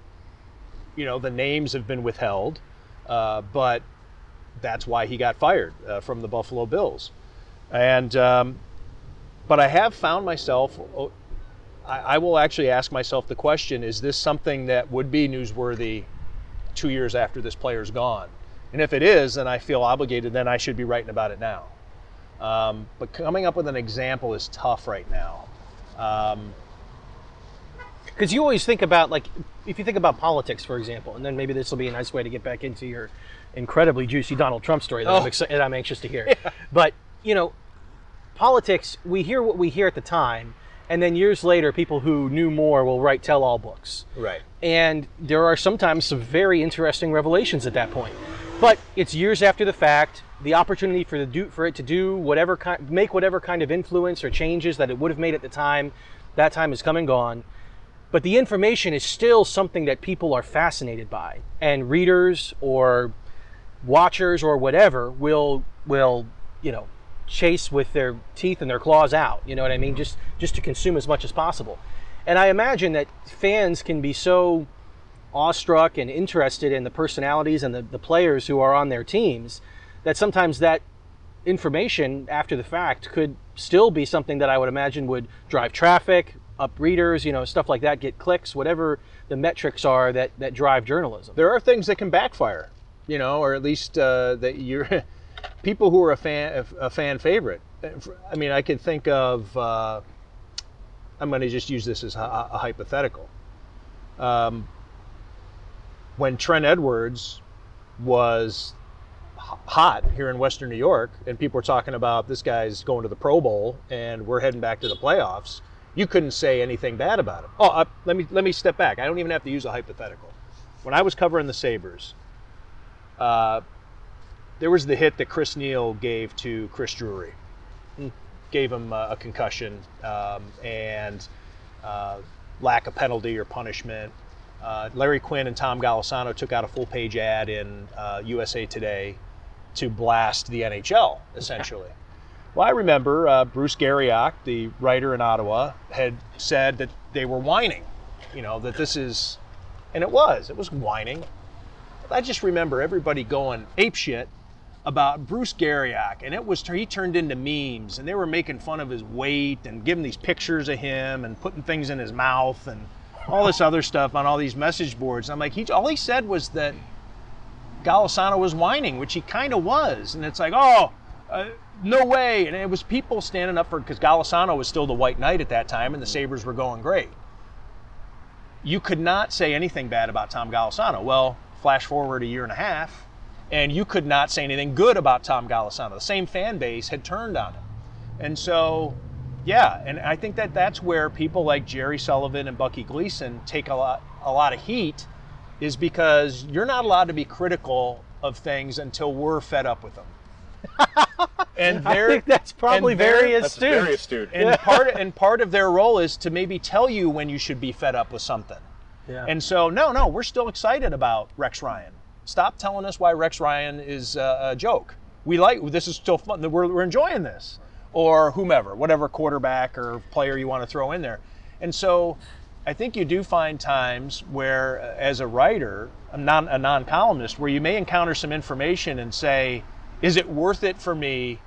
you know, the names have been withheld, uh, but that's why he got fired uh, from the Buffalo Bills, and um, but I have found myself. oh, I, I will actually ask myself the question: Is this something that would be newsworthy two years after this player's gone? And if it is, then I feel obligated. Then I should be writing about it now. Um, but coming up with an example is tough right now. Um, Because you always think about like if you think about politics, for example, and then maybe this will be a nice way to get back into your incredibly juicy Donald Trump story that I'm, Oh. exci- that I'm anxious to hear. But you know, politics, we hear what we hear at the time, and then years later, people who knew more will write tell-all books. right. and there are sometimes some very interesting revelations at that point. But it's years after the fact. The opportunity for the do for it to do whatever kind, make whatever kind of influence or changes that it would have made at the time, that time is come and gone. But the information is still something that people are fascinated by, and readers or watchers or whatever will will you know chase with their teeth and their claws out. You know what I mean? Just just to consume as much as possible. And I imagine that fans can be so awestruck and interested in the personalities and the, the players who are on their teams that sometimes that information after the fact could still be something that I would imagine would drive traffic, up readers, you know, stuff like that, get clicks, whatever the metrics are that, that drive journalism. There are things that can backfire, you know, or at least uh, that you're. people who are a fan a fan favorite. I mean, I could think of. Uh, I'm going to just use this as a, a hypothetical. Um, when Trent Edwards was hot here in Western New York, and people were talking about this guy's going to the Pro Bowl and we're heading back to the playoffs, you couldn't say anything bad about him. Oh, uh, let me let me step back. I don't even have to use a hypothetical. When I was covering the Sabres, uh, there was the hit that Chris Neil gave to Chris Drury, gave him uh, a concussion um, and uh, lack of penalty or punishment. Uh, Larry Quinn and Tom Golisano took out a full page ad in uh, USA Today to blast the NHL, essentially. well, I remember uh, Bruce Garrioch, the writer in Ottawa, had said that they were whining, you know, that this is, and it was, it was whining. I just remember everybody going apeshit about Bruce Garrioch, and it was he turned into memes, and they were making fun of his weight and giving these pictures of him and putting things in his mouth and all this other stuff on all these message boards. And I'm like, he all he said was that Golisano was whining, which he kind of was, and it's like, oh, uh, no way, and it was people standing up for because Golisano was still the White Knight at that time, and the Sabres were going great. You could not say anything bad about Tom Golisano. Well, flash forward a year and a half, and you could not say anything good about Tom Golisano. The same fan base had turned on him. And so, yeah, and I think that that's where people like Jerry Sullivan and Bucky Gleason take a lot a lot of heat is because you're not allowed to be critical of things until we're fed up with them. and I think that's probably and they're- very That's astute. very astute. and part and part of their role is to maybe tell you when you should be fed up with something. Yeah. And so, no, no, we're still excited about Rex Ryan. Stop telling us why Rex Ryan is uh, a joke. We like this is still fun. We're, we're enjoying this, or whomever, whatever quarterback or player you want to throw in there. And so, I think you do find times where, uh, as a writer, a non a non columnist, where you may encounter some information and say, "Is it worth it for me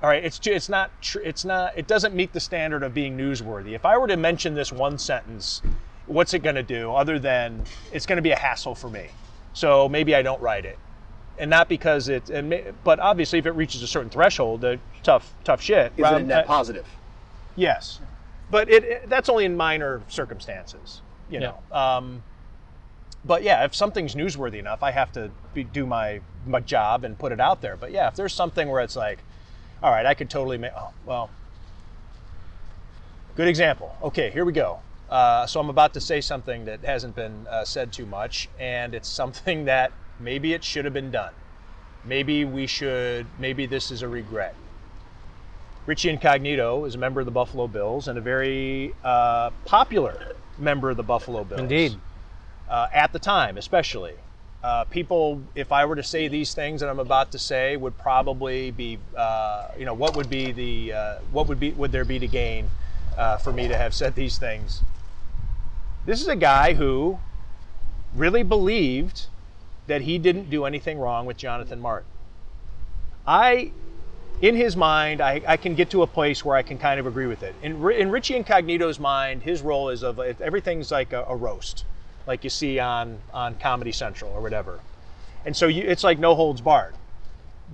all right, it's it's not it's not it doesn't meet the standard of being newsworthy. If I were to mention this one sentence, what's it going to do other than it's going to be a hassle for me? So maybe I don't write it, and not because it. And may, but obviously, if it reaches a certain threshold, uh, tough tough shit. Is it a net uh, positive? Yes, but it, it that's only in minor circumstances, you know. Um, but yeah, if something's newsworthy enough, I have to be, do my my job and put it out there. But yeah, if there's something where it's like, all right, I could totally make. Oh, well, good example. Okay, here we go. Uh, so I'm about to say something that hasn't been uh, said too much, and it's something that maybe it should have been done. Maybe we should. Maybe this is a regret. Richie Incognito is a member of the Buffalo Bills and a very uh, popular member of the Buffalo Bills. Indeed. Uh, at the time, especially. Uh, people, if I were to say these things that I'm about to say, would probably be, uh, you know, what would be the, uh, what would be, would there be to gain uh, for me to have said these things? This is a guy who really believed that he didn't do anything wrong with Jonathan Martin. I in his mind, I, I can get to a place where I can kind of agree with it. In, in Richie Incognito's mind, his role is of everything's like a, a roast, like you see on on Comedy Central or whatever, and so you, it's like no holds barred.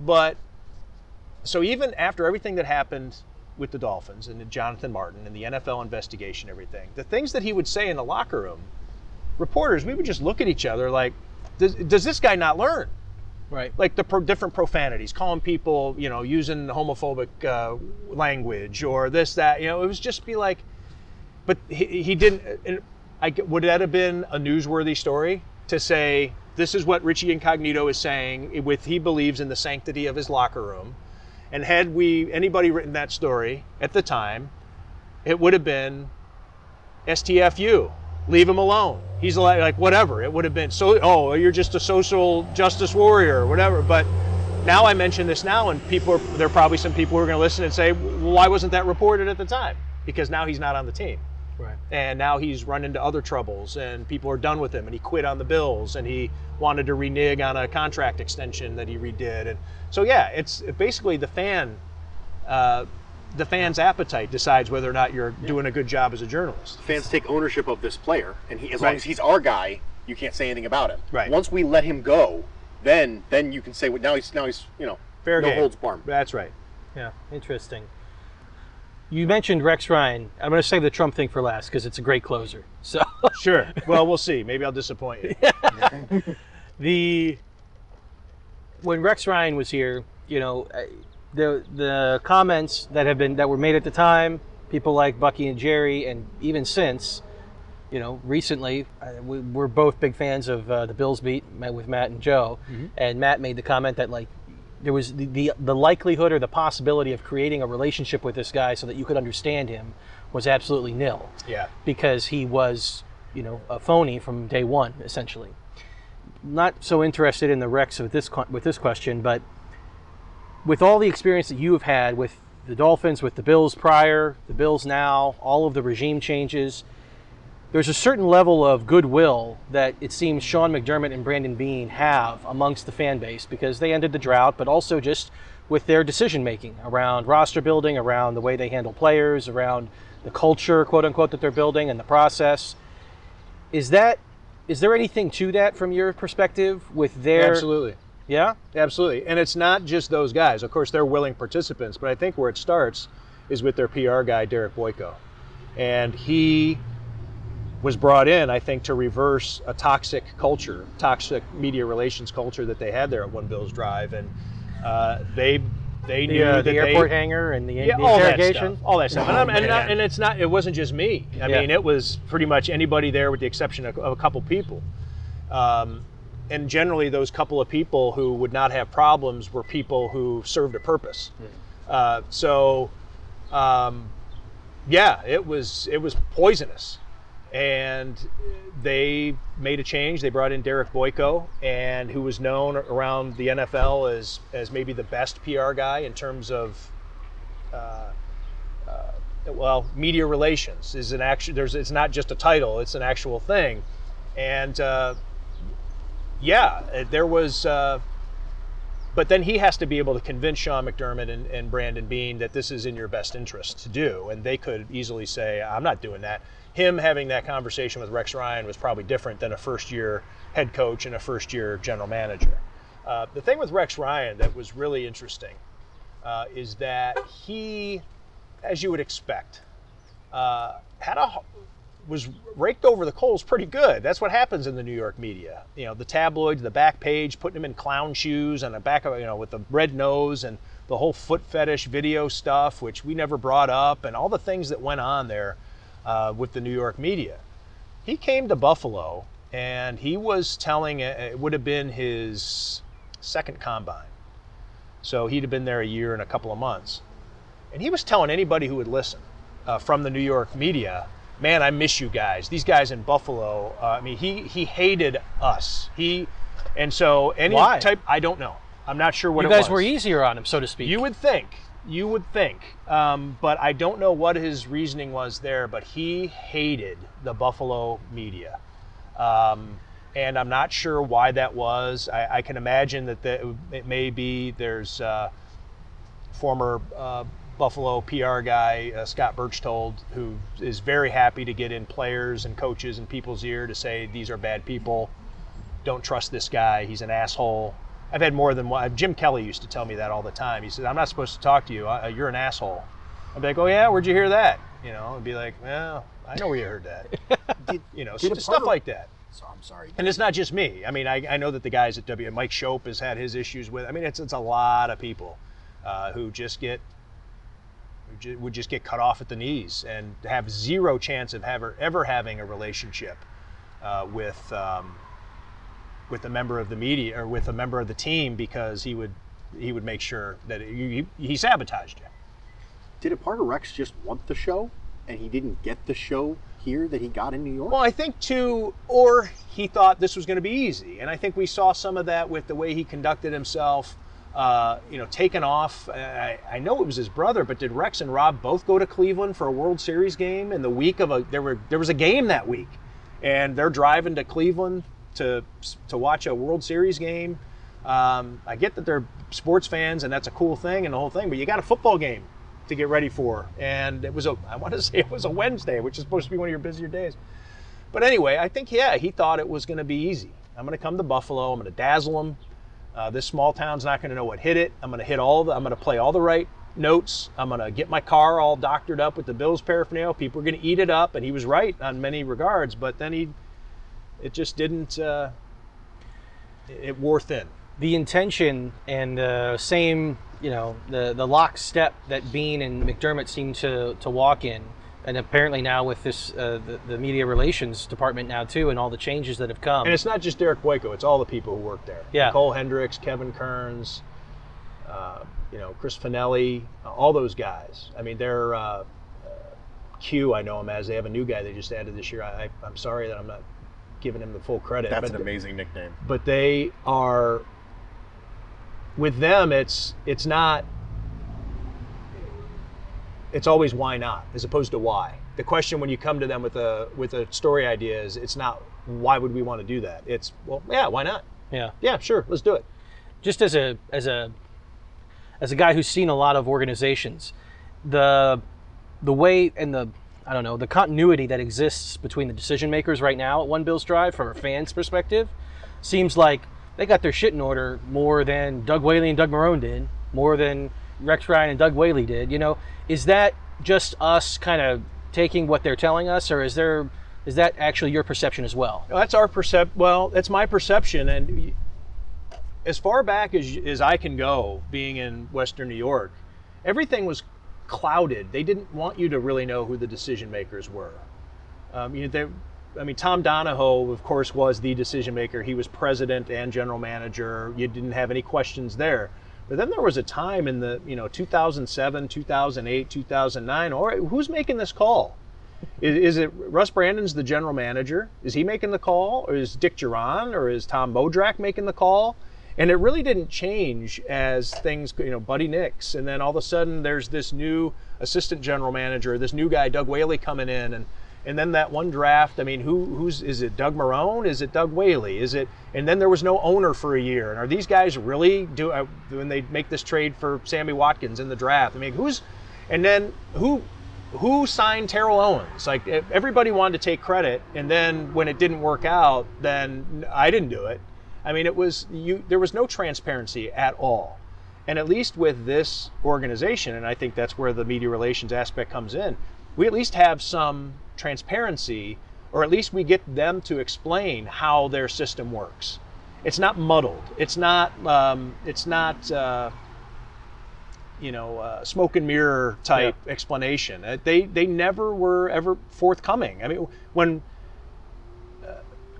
But so even after everything that happened with the Dolphins and Jonathan Martin and the NFL investigation, everything, the things that he would say in the locker room, reporters, we would just look at each other like, does, does this guy not learn? Right. like the pro- different profanities, calling people, you know, using homophobic uh, language or this, that, you know, it was just be like, but he, he didn't. And I, would that have been a newsworthy story to say this is what Richie Incognito is saying with he believes in the sanctity of his locker room, and had we anybody written that story at the time, it would have been STFU. Leave him alone. He's like, like whatever. It would have been so. Oh, you're just a social justice warrior, or whatever. But now I mention this now, and people are there. Are probably some people who are going to listen and say, why wasn't that reported at the time? Because now he's not on the team, Right. and now he's run into other troubles, and people are done with him, and he quit on the Bills, and he wanted to renege on a contract extension that he redid, and so yeah, it's basically the fan. Uh, the fan's appetite decides whether or not you're doing a good job as a journalist. Fans take ownership of this player, and he, as Right. long as he's our guy, you can't say anything about him. Right. Once we let him go, then then you can say, well, now he's now he's you know Fair no game. holds barred. That's right. Yeah, interesting. You mentioned Rex Ryan. I'm going to save the Trump thing for last because it's a great closer. So Sure. Well, we'll see. Maybe I'll disappoint you. the when Rex Ryan was here, you know, the the comments that have been that were made at the time, people like Bucky and Jerry, and even since, you know, recently, we, we're both big fans of uh, the Bills beat met with Matt and Joe, and Matt made the comment that like there was the, the the likelihood or the possibility of creating a relationship with this guy so that you could understand him was absolutely nil Yeah. because he was, you know, a phony from day one, essentially. Not so interested in the Rex with this with this question, but with all the experience that you have had with the Dolphins, with the Bills prior, the Bills now, all of the regime changes, there's a certain level of goodwill that it seems Sean McDermott and Brandon Beane have amongst the fan base because they ended the drought, but also just with their decision making around roster building, around the way they handle players, around the culture, quote unquote, that they're building and the process. Is that is there anything to that from your perspective with their Absolutely. Yeah? Absolutely. And it's not just those guys. Of course, they're willing participants, but I think where it starts is with their PR guy, Derek Boyko. And he was brought in, I think, to reverse a toxic culture, toxic media relations culture that they had there at One Bills Drive. And uh, they they The, knew that the they, airport hangar and the, yeah, the all that stuff, all that stuff, and, I'm- and, not, and it's not. It wasn't just me. I Yeah. mean, it was pretty much anybody there, with the exception of, of a couple people. Um, and generally, those couple of people who would not have problems were people who served a purpose. Uh, so, um, yeah, it was it was poisonous, and they made a change. They brought in Derek Boyko, and who was known around the NFL as as maybe the best PR guy in terms of uh, uh, well, media relations is an actual. There's it's not just a title; it's an actual thing, and uh, yeah, there was. Uh, but then he has to be able to convince Sean McDermott and, and Brandon Beane that this is in your best interest to do, and they could easily say, "I'm not doing that." Him having that conversation with Rex Ryan was probably different than a first-year head coach and a first-year general manager. Uh, the thing with Rex Ryan that was really interesting uh, is that he, as you would expect, uh, had a was raked over the coals pretty good. That's what happens in the New York media. You know, the tabloids, the back page, putting him in clown shoes and the back of you know with the red nose and the whole foot fetish video stuff, which we never brought up, and all the things that went on there uh, with the New York media. He came to Buffalo and he was telling it would have been his second combine. So he'd have been there a year and a couple of months. And he was telling anybody who would listen uh, from the New York media, man, I miss you guys. These guys in Buffalo, uh, I mean, he, he hated us. He, and so any Why? type, I don't know. I'm not sure what it was. you guys were easier on him, so to speak. You would think. You would think. Um, but I don't know what his reasoning was there, but he hated the Buffalo media. Um, and I'm not sure why that was. I, I can imagine that the, it may be there's uh, former uh, Buffalo PR guy, uh, Scott Berchtold, who is very happy to get in players and coaches and people's ear to say these are bad people. Don't trust this guy. He's an asshole. I've had more than one. Jim Kelly used to tell me that all the time. He said, "I'm not supposed to talk to you. Uh, you're an asshole." I'd be like, "Oh yeah, where'd you hear that?" You know, I'd be like, "Well, I know where you heard that." Did, You know, st- stuff of- like that. So, I'm sorry. And it's not just me. I mean, I, I know that the guys at W, Mike Schopp has had his issues with. I mean, it's it's a lot of people uh, who just get who ju- would just get cut off at the knees and have zero chance of ever ever having a relationship uh, with um, with a member of the media or with a member of the team because he would he would make sure that he, he, he sabotaged you. Did a part of Rex just want the show, and he didn't get the show here that he got in New York? Well, I think too, or he thought this was going to be easy, and I think we saw some of that with the way he conducted himself. Uh, you know, taken off. I, I know it was his brother, but did Rex and Rob both go to Cleveland for a World Series game in the week of a? There were there was a game that week, and they're driving to Cleveland to to watch a World Series game. Um, I get that they're sports fans, and that's a cool thing and the whole thing, but you got a football game to get ready for, and it was a I want to say it was a Wednesday, which is supposed to be one of your busier days. But anyway, I think yeah, he thought it was going to be easy. I'm going to come to Buffalo. I'm going to dazzle them. Uh, this small town's not going to know what hit it. I'm going to hit all the. I'm going to play all the right notes. I'm going to get my car all doctored up with the Bills paraphernalia. People are going to eat it up, and he was right on many regards. But then he, it just didn't. Uh, it wore thin. The intention and the same, you know, the the lockstep that Beane and McDermott seem to to walk in, and apparently now with this uh, the, the media relations department now too, and all the changes that have come. And it's not just Derek Boyko; it's all the people who work there. Yeah. Nicole Hendricks, Kevin Kearns, uh, you know, Chris Finelli, uh, all those guys. I mean, they're uh, uh, Q. I know him as. They have a new guy they just added this year. I, I'm sorry that I'm not giving him the full credit. That's but an amazing nickname. but they are with them it's it's not it's always why not as opposed to why the question when you come to them with a with a story idea is it's not why would we want to do that it's well yeah why not yeah. yeah sure let's do it just as a as a as a guy who's seen a lot of organizations, the the way and the I don't know the continuity that exists between the decision makers right now at One Bills Drive from a fan's perspective seems like they got their shit in order more than Doug Whaley and Doug Marrone did, more than Rex Ryan and Doug Whaley did. You know, is that just us kind of taking what they're telling us, or is there is that actually your perception as well? that's our percep well that's my perception and as far back as, as i can go being in western new york everything was clouded they didn't want you to really know who the decision makers were um, you know, they, I mean, Tom Donahoe, of course, was the decision maker. He was president and general manager. You didn't have any questions there. But then there was a time in the, you know, 2007, 2008, 2009. All right, who's making this call? Is, is it Russ Brandon's the general manager? Is he making the call, or is Dick Jauron or is Tom Modrak making the call? And it really didn't change as things, you know, Buddy Nix, and then all of a sudden there's this new assistant general manager, this new guy, Doug Whaley, coming in, and and then that one draft. I mean, who who's is it? Doug Marrone? Is it Doug Whaley? Is it? And then there was no owner for a year. And are these guys really do uh, when they make this trade for Sammy Watkins in the draft? I mean, who's? And then who? Who signed Terrell Owens? Like everybody wanted to take credit, and then when it didn't work out, then I didn't do it. I mean, it was you. There was no transparency at all. And at least with this organization, and I think that's where the media relations aspect comes in, we at least have some transparency, or at least we get them to explain how their system works. It's not muddled. It's not. Um, it's not. Uh, you know, uh, smoke and mirror type explanation. Uh, They they never were ever forthcoming. I mean, when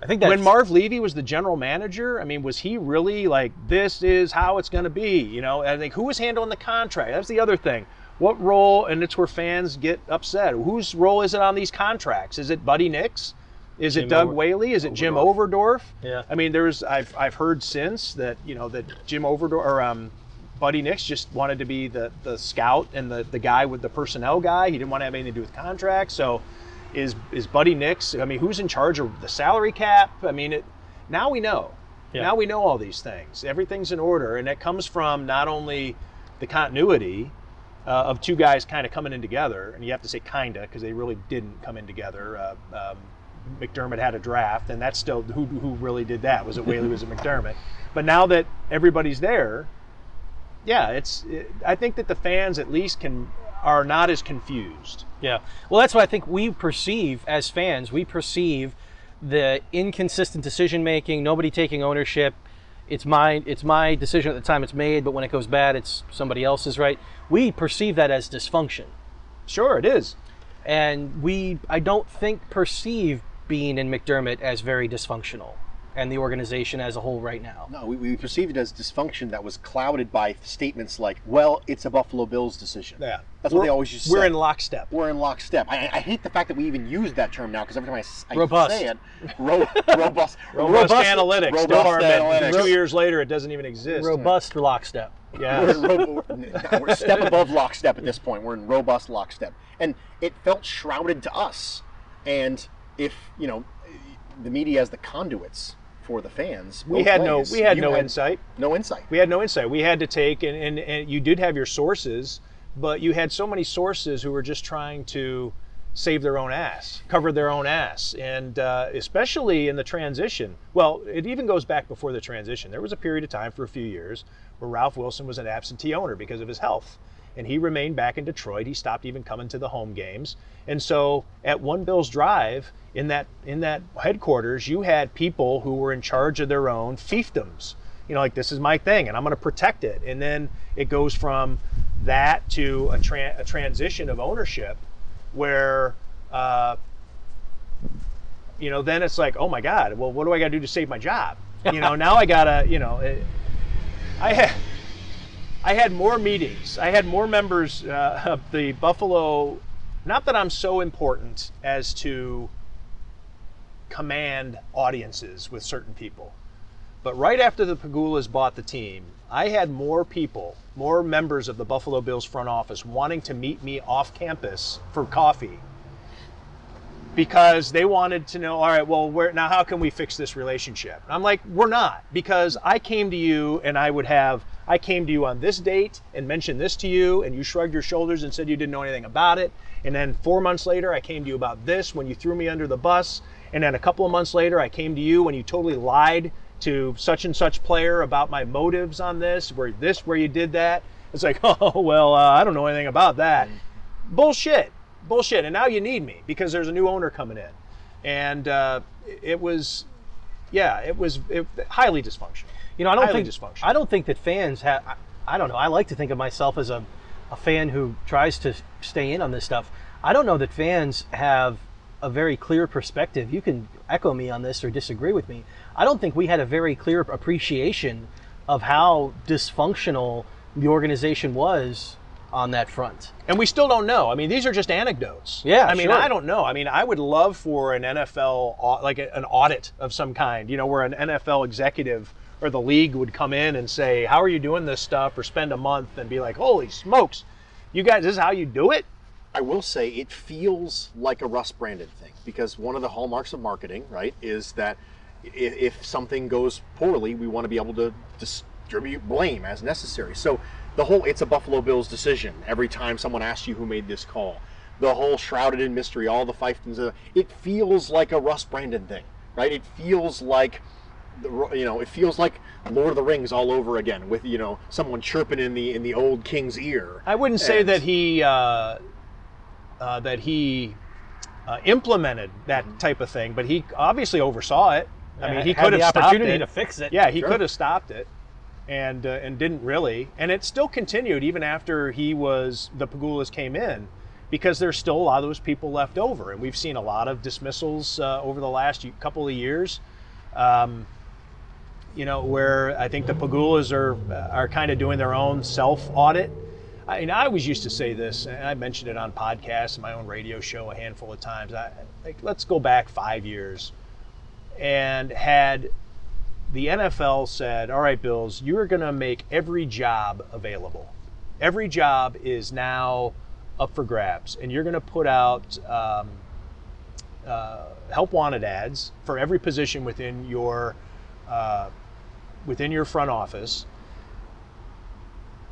I think that when Marv Levy was the general manager, I mean, was he really like, this is how it's going to be? You know, I think who was handling the contract? That's the other thing. What role, and it's where fans get upset. Whose role is it on these contracts? Is it Buddy Nix? Is it Jim Doug Over- Whaley? Is it Jim Overdorf? Yeah. I mean, there's I've I've heard since that you know that Jim Overdorf or um, Buddy Nix just wanted to be the the scout and the the guy with the personnel guy. He didn't want to have anything to do with contracts. So is is Buddy Nix? I mean, who's in charge of the salary cap? I mean, it, now we know. Yeah. Now we know all these things. Everything's in order, and it comes from not only the continuity uh, of two guys kind of coming in together, and you have to say kinda because they really didn't come in together. Uh, um, McDermott had a draft, and that's still who who really did that? Was it Whaley? was it McDermott? But now that everybody's there, yeah, it's. It, I think that the fans at least can are not as confused. Yeah. Well, that's what I think we perceive as fans. We perceive the inconsistent decision making, nobody taking ownership. It's my it's my decision at the time it's made, but when it goes bad, it's somebody else's, right? We perceive that as dysfunction. Sure, it is. And we I don't think perceive being in McDermott as very dysfunctional and the organization as a whole right now. No, we, we perceived it as dysfunction that was clouded by statements like, "Well, it's a Buffalo Bills decision." Yeah, that's what We're- they always used to say. We're in lockstep. We're in lockstep. I, I hate the fact that we even use that term now because every time I s- I, Robust. say it, ro- robust, Robust, analytics. robust department. analytics. Two years later, it doesn't even exist. Robust lockstep. Yeah. We're, ro- we're, we're step above lockstep at this point. We're in robust lockstep, and it felt shrouded to us. And if you know, the media as the conduits for the fans, we had no we had you no insight. No insight. We had no insight. We had to take and, and, and you did have your sources, but you had so many sources who were just trying to save their own ass, cover their own ass, and uh, especially in the transition. Well, it even goes back before the transition. There was a period of time for a few years where Ralph Wilson was an absentee owner because of his health, and he remained back in Detroit. He stopped even coming to the home games, and so at One Bills Drive in that in that headquarters, you had people who were in charge of their own fiefdoms. You know, like this is my thing, and I'm going to protect it. And then it goes from that to a, tra- a transition of ownership where uh, you know then it's like oh my god well what do i got to do to save my job you know now i gotta you know it, i had i had more meetings i had more members uh, of the buffalo not that i'm so important as to command audiences with certain people but right after the Pegulas bought the team, I had more people, more members of the Buffalo Bills front office wanting to meet me off campus for coffee because they wanted to know, all right, well, where, now how can we fix this relationship? And I'm like, we're not, because I came to you and I would have, I came to you on this date and mentioned this to you, and you shrugged your shoulders and said you didn't know anything about it. And then four months later, I came to you about this when you threw me under the bus. And then a couple of months later, I came to you when you totally lied to such and such player about my motives on this, where this, where you did that. It's like, oh, well, uh, I don't know anything about that. Bullshit. Bullshit. And now you need me because there's a new owner coming in. And uh, it was, yeah, it was it, highly dysfunctional. You know, I don't think. I don't think that fans have. I, I don't know. I like to think of myself as a, a fan who tries to stay in on this stuff. I don't know that fans have a very clear perspective. You can echo me on this or disagree with me. I don't think we had a very clear appreciation of how dysfunctional the organization was on that front. And we still don't know. I mean, these are just anecdotes. Yeah, I mean, sure. I don't know. I mean, I would love for an NFL, like an audit of some kind, you know, where an NFL executive or the league would come in and say, How are you doing this stuff? Or spend a month and be like, Holy smokes, you guys, this is how you do it? I will say it feels like a Russ Brandon thing because one of the hallmarks of marketing, right, is that if, something goes poorly, we want to be able to distribute blame as necessary. So the whole it's a Buffalo Bills decision every time someone asks you who made this call. The whole shrouded in mystery, all the fiefdoms, it feels like a Russ Brandon thing, right? It feels like you know, it feels like Lord of the Rings all over again with you know someone chirping in the in the old king's ear. I wouldn't say And- that he uh, uh, that he uh, implemented that type of thing, but he obviously oversaw it. I mean, he Had could the have stopped opportunity it. to fix it. Yeah, he Sure. could have stopped it, and uh, and didn't really, and it still continued even after he was the Pegulas came in, because there's still a lot of those people left over, and we've seen a lot of dismissals uh, over the last couple of years. Um, you know, where I think the Pegulas are are kind of doing their own self audit. I mean, I always used to say this, and I mentioned it on podcasts and my own radio show a handful of times. I, like, let's go back five years, and had the NFL said, "All right, Bills, you are going to make every job available. Every job is now up for grabs, and you're going to put out." Um, uh, help wanted ads for every position within your uh, within your front office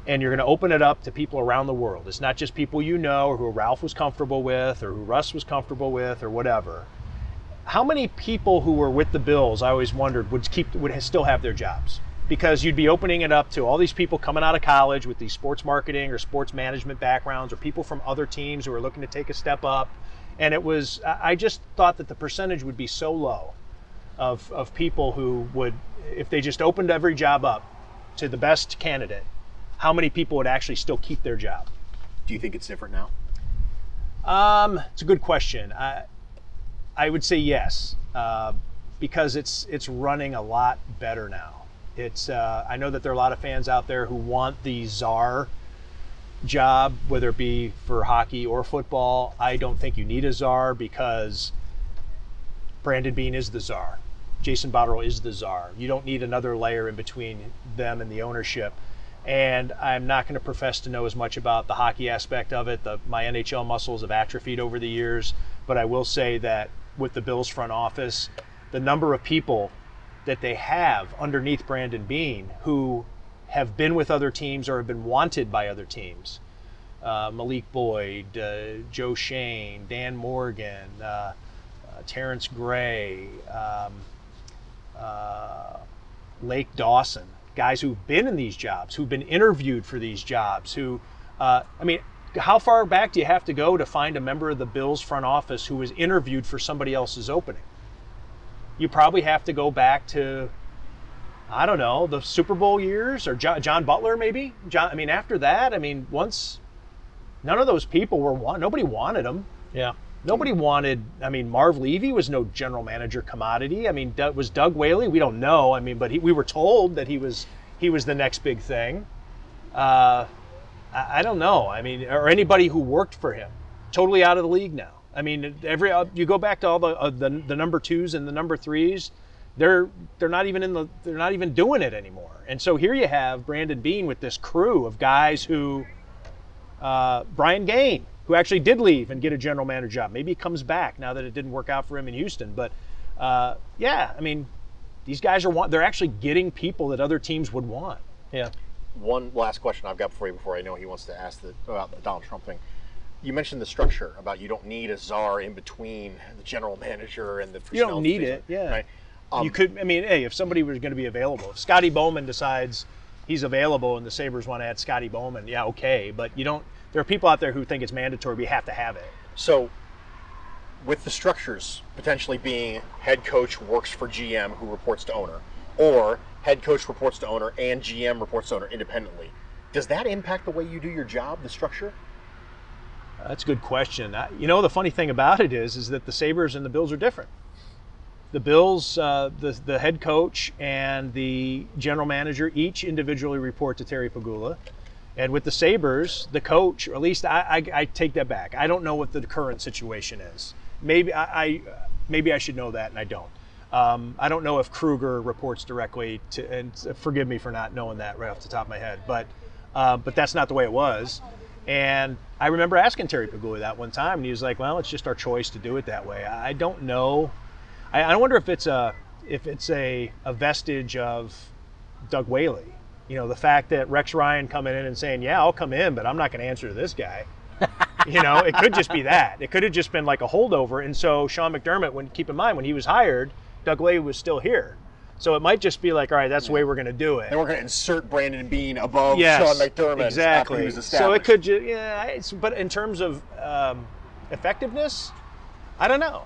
and you're going to open it up to people around the world. It's not just people you know or who Ralph was comfortable with or who Russ was comfortable with or whatever. How many people who were with the Bills, I always wondered, would keep would still have their jobs? Because you'd be opening it up to all these people coming out of college with these sports marketing or sports management backgrounds or people from other teams who are looking to take a step up. And it was I I just thought that the percentage would be so low of, of people who would, if they just opened every job up to the best candidate, how many people would actually still keep their job? Do you think it's different now? Um, it's a good question. I, I would say yes, uh, because it's it's running a lot better now. It's uh, I know that there are a lot of fans out there who want the czar job, whether it be for hockey or football. I don't think you need a czar because Brandon Beane is the czar. Jason Botterill is the czar. You don't need another layer in between them and the ownership. And I'm not going to profess to know as much about the hockey aspect of it. The, my NHL muscles have atrophied over the years, but I will say that with the Bills front office, the number of people that they have underneath Brandon Beane who have been with other teams or have been wanted by other teams uh, Malik Boyd, uh, Joe Schoen, Dan Morgan, uh, uh, Terrance Gray, um, uh, Lake Dawson, guys who've been in these jobs, who've been interviewed for these jobs, who, uh, I mean, how far back do you have to go to find a member of the Bills front office who was interviewed for somebody else's opening? You probably have to go back to, I don't know, the Super Bowl years or John, John Butler, maybe. John, I mean, after that, I mean, once none of those people were nobody wanted them. Yeah. Nobody wanted. I mean, Marv Levy was no general manager commodity. I mean, was Doug Whaley? We don't know. I mean, but he, we were told that he was he was the next big thing. Uh, I, I don't know. I mean, or anybody who worked for him, totally out of the league now. I mean, every uh, you go back to all the, uh, the the number twos and the number threes, they're they're not even in the they're not even doing it anymore. And so here you have Brandon Beane with this crew of guys who, uh, Brian Gaine, who actually did leave and get a general manager job. Maybe he comes back now that it didn't work out for him in Houston. But uh, yeah, I mean, these guys are want they're actually getting people that other teams would want. Yeah. One last question I've got for you before I know he wants to ask the, about the Donald Trump thing. You mentioned the structure about you don't need a czar in between the general manager and the You don't need division, it, yeah. Right? Um, you could, I mean, hey, if somebody was going to be available, if Scotty Bowman decides he's available and the Sabres want to add Scotty Bowman, yeah, okay. But you don't, there are people out there who think it's mandatory, We have to have it. So, with the structures potentially being head coach works for GM who reports to owner, or head coach reports to owner and GM reports to owner independently, does that impact the way you do your job, the structure? That's a good question. I, you know, the funny thing about it is, is that the Sabres and the Bills are different. The Bills, uh, the the head coach and the general manager each individually report to Terry Pegula, and with the Sabres, the coach, or at least I, I, I take that back. I don't know what the current situation is. Maybe I, I maybe I should know that, and I don't. Um, I don't know if Krueger reports directly to, and forgive me for not knowing that right off the top of my head, but uh, but that's not the way it was. And I remember asking Terry Pegula that one time, and he was like, "Well, it's just our choice to do it that way." I don't know. I, I wonder if it's a if it's a, a vestige of Doug Whaley. You know, the fact that Rex Ryan coming in and saying, "Yeah, I'll come in, but I'm not going to answer to this guy." you know, it could just be that. It could have just been like a holdover. And so Sean McDermott, when keep in mind when he was hired, Doug Whaley was still here. So it might just be like, all right, that's the way we're going to do it. And we're going to insert Brandon Beane above Yes, Sean McDermott exactly. after he was so it could, ju- yeah. It's, but in terms of um, effectiveness, I don't know.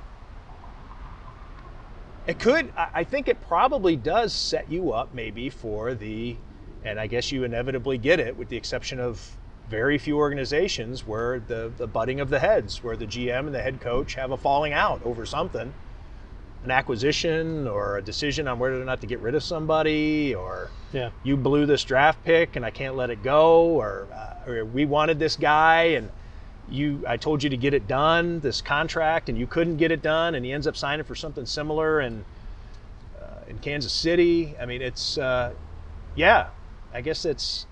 It could. I think it probably does set you up maybe for the, and I guess you inevitably get it, with the exception of very few organizations where the the butting of the heads, where the GM and the head coach have a falling out over something, an acquisition or a decision on whether or not to get rid of somebody, or Yeah. you blew this draft pick and I can't let it go, or, uh, or we wanted this guy and you I told you to get it done, this contract, and you couldn't get it done, and he ends up signing for something similar in uh, in Kansas City. I mean, it's uh, yeah, I guess it's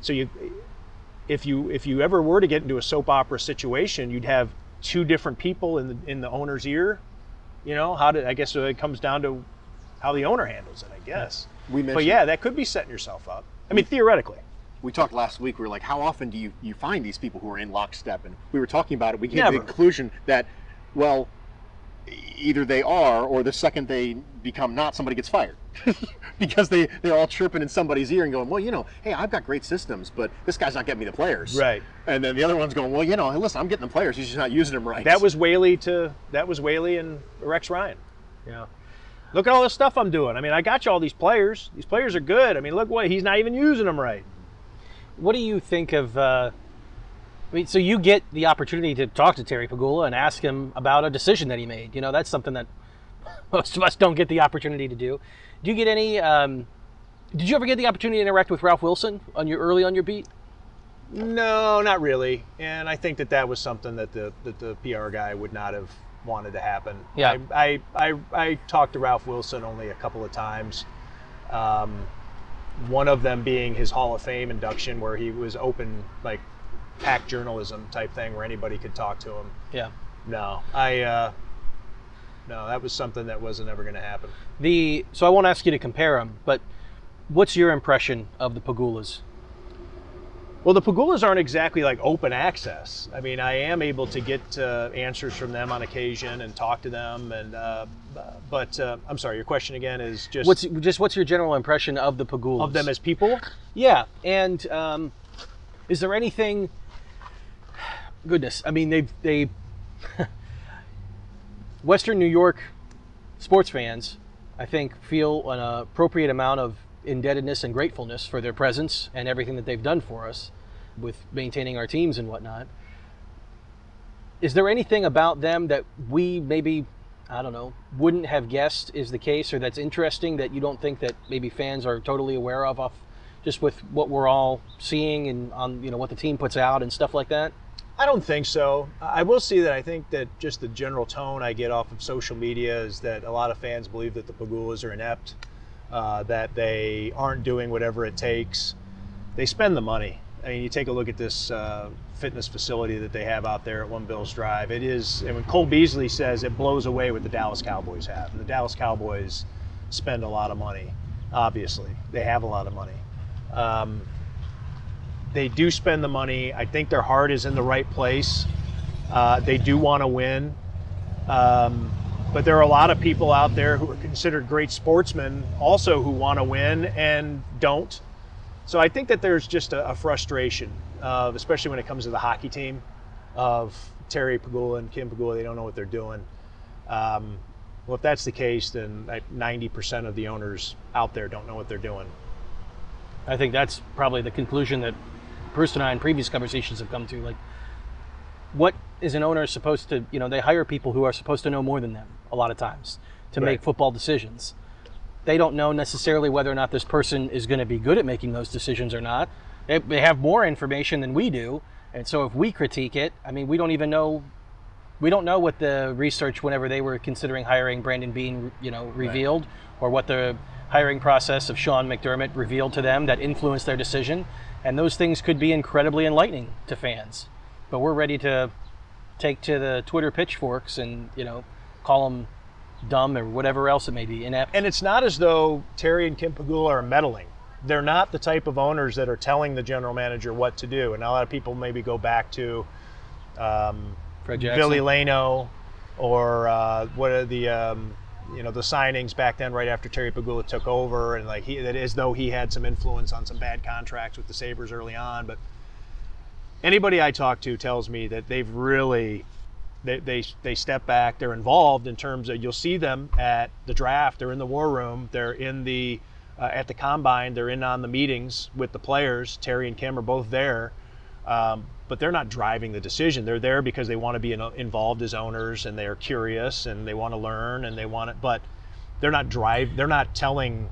so you if you if you ever were to get into a soap opera situation, you'd have two different people in the in the owner's ear. You know how to I guess it comes down to how the owner handles it. I guess. We But yeah, that could be setting yourself up. I mean, theoretically. we talked last week. We were like, how often do you, you find these people who are in lockstep? And we were talking about it. We came to the conclusion that, well, either they are, or the second they become not, somebody gets fired. because they, they're all chirping in somebody's ear and going, well, you know, hey, I've got great systems, but this guy's not getting me the players. Right. And then the other one's going, well, you know, listen, I'm getting the players. He's just not using them right. That was Whaley to that was Whaley and Rex Ryan. Yeah. Look at all this stuff I'm doing. I mean, I got you all these players. These players are good. I mean, look what he's not even using them right. What do you think of? Uh, I mean, so you get the opportunity to talk to Terry Pegula and ask him about a decision that he made. You know, that's something that most of us don't get the opportunity to do. Do you get any? Um, did you ever get the opportunity to interact with Ralph Wilson on your early on your beat? No, not really. And I think that that was something that the that the PR guy would not have wanted to happen. Yeah. I I, I, I talked to Ralph Wilson only a couple of times. Um, one of them being his Hall of Fame induction, where he was open, like pack journalism type thing, where anybody could talk to him. Yeah. No, I. Uh, no, that was something that wasn't ever going to happen. The so I won't ask you to compare them, but what's your impression of the Pegulas? Well, the Pegulas aren't exactly like open access. I mean, I am able to get uh, answers from them on occasion and talk to them. And uh, but uh, I'm sorry, your question again is just What's just what's your general impression of the Pegulas of them as people. Yeah, and um, is there anything? Goodness, I mean they've, they Western New York sports fans, I think, feel an appropriate amount of indebtedness and gratefulness for their presence and everything that they've done for us with maintaining our teams and whatnot. Is there anything about them that we maybe, I don't know, wouldn't have guessed is the case or that's interesting that you don't think that maybe fans are totally aware of off just with what we're all seeing and on you know what the team puts out and stuff like that? I don't think so. I will see that I think that just the general tone I get off of social media is that a lot of fans believe that the Pegulas are inept, uh, that they aren't doing whatever it takes. They spend the money. I mean, you take a look at this uh, fitness facility that they have out there at One Bills Drive. It is, and when Cole Beasley says it blows away what the Dallas Cowboys have. The Dallas Cowboys spend a lot of money, obviously. They have a lot of money. Um, they do spend the money. I think their heart is in the right place. Uh, they do want to win. Um, but there are a lot of people out there who are considered great sportsmen also who want to win and don't. So I think that there's just a, a frustration, of, especially when it comes to the hockey team, of Terry Pegula and Kim Pegula. They don't know what they're doing. Um, well, if that's the case, then 90% of the owners out there don't know what they're doing. I think that's probably the conclusion that Bruce and I in previous conversations have come to. Like, what is an owner supposed to, you know, they hire people who are supposed to know more than them a lot of times to Right. make football decisions. They don't know necessarily whether or not this person is going to be good at making those decisions or not. They, they have more information than we do. And so if we critique it, I mean, we don't even know. We don't know what the research, whenever they were considering hiring Brandon Beane, you know, revealed, or what the hiring process of Sean McDermott revealed to them that influenced their decision. And those things could be incredibly enlightening to fans. But we're ready to take to the Twitter pitchforks and you know call them dumb or whatever else it may be inept. And it's not as though Terry and Kim Pegula are meddling. They're not the type of owners that are telling the general manager what to do. And a lot of people maybe go back to um. Ville Leino or uh, what are the um, you know the signings back then right after Terry Pegula took over and like he as though he had some influence on some bad contracts with the Sabres early on. But anybody I talk to tells me that they've really they, they, they step back they're involved in terms of you'll see them at the draft they're in the war room they're in the uh, at the combine they're in on the meetings with the players terry and kim are both there um, but they're not driving the decision. They're there because they want to be in, involved as owners and they're curious and they want to learn and they want it but they're not drive they're not telling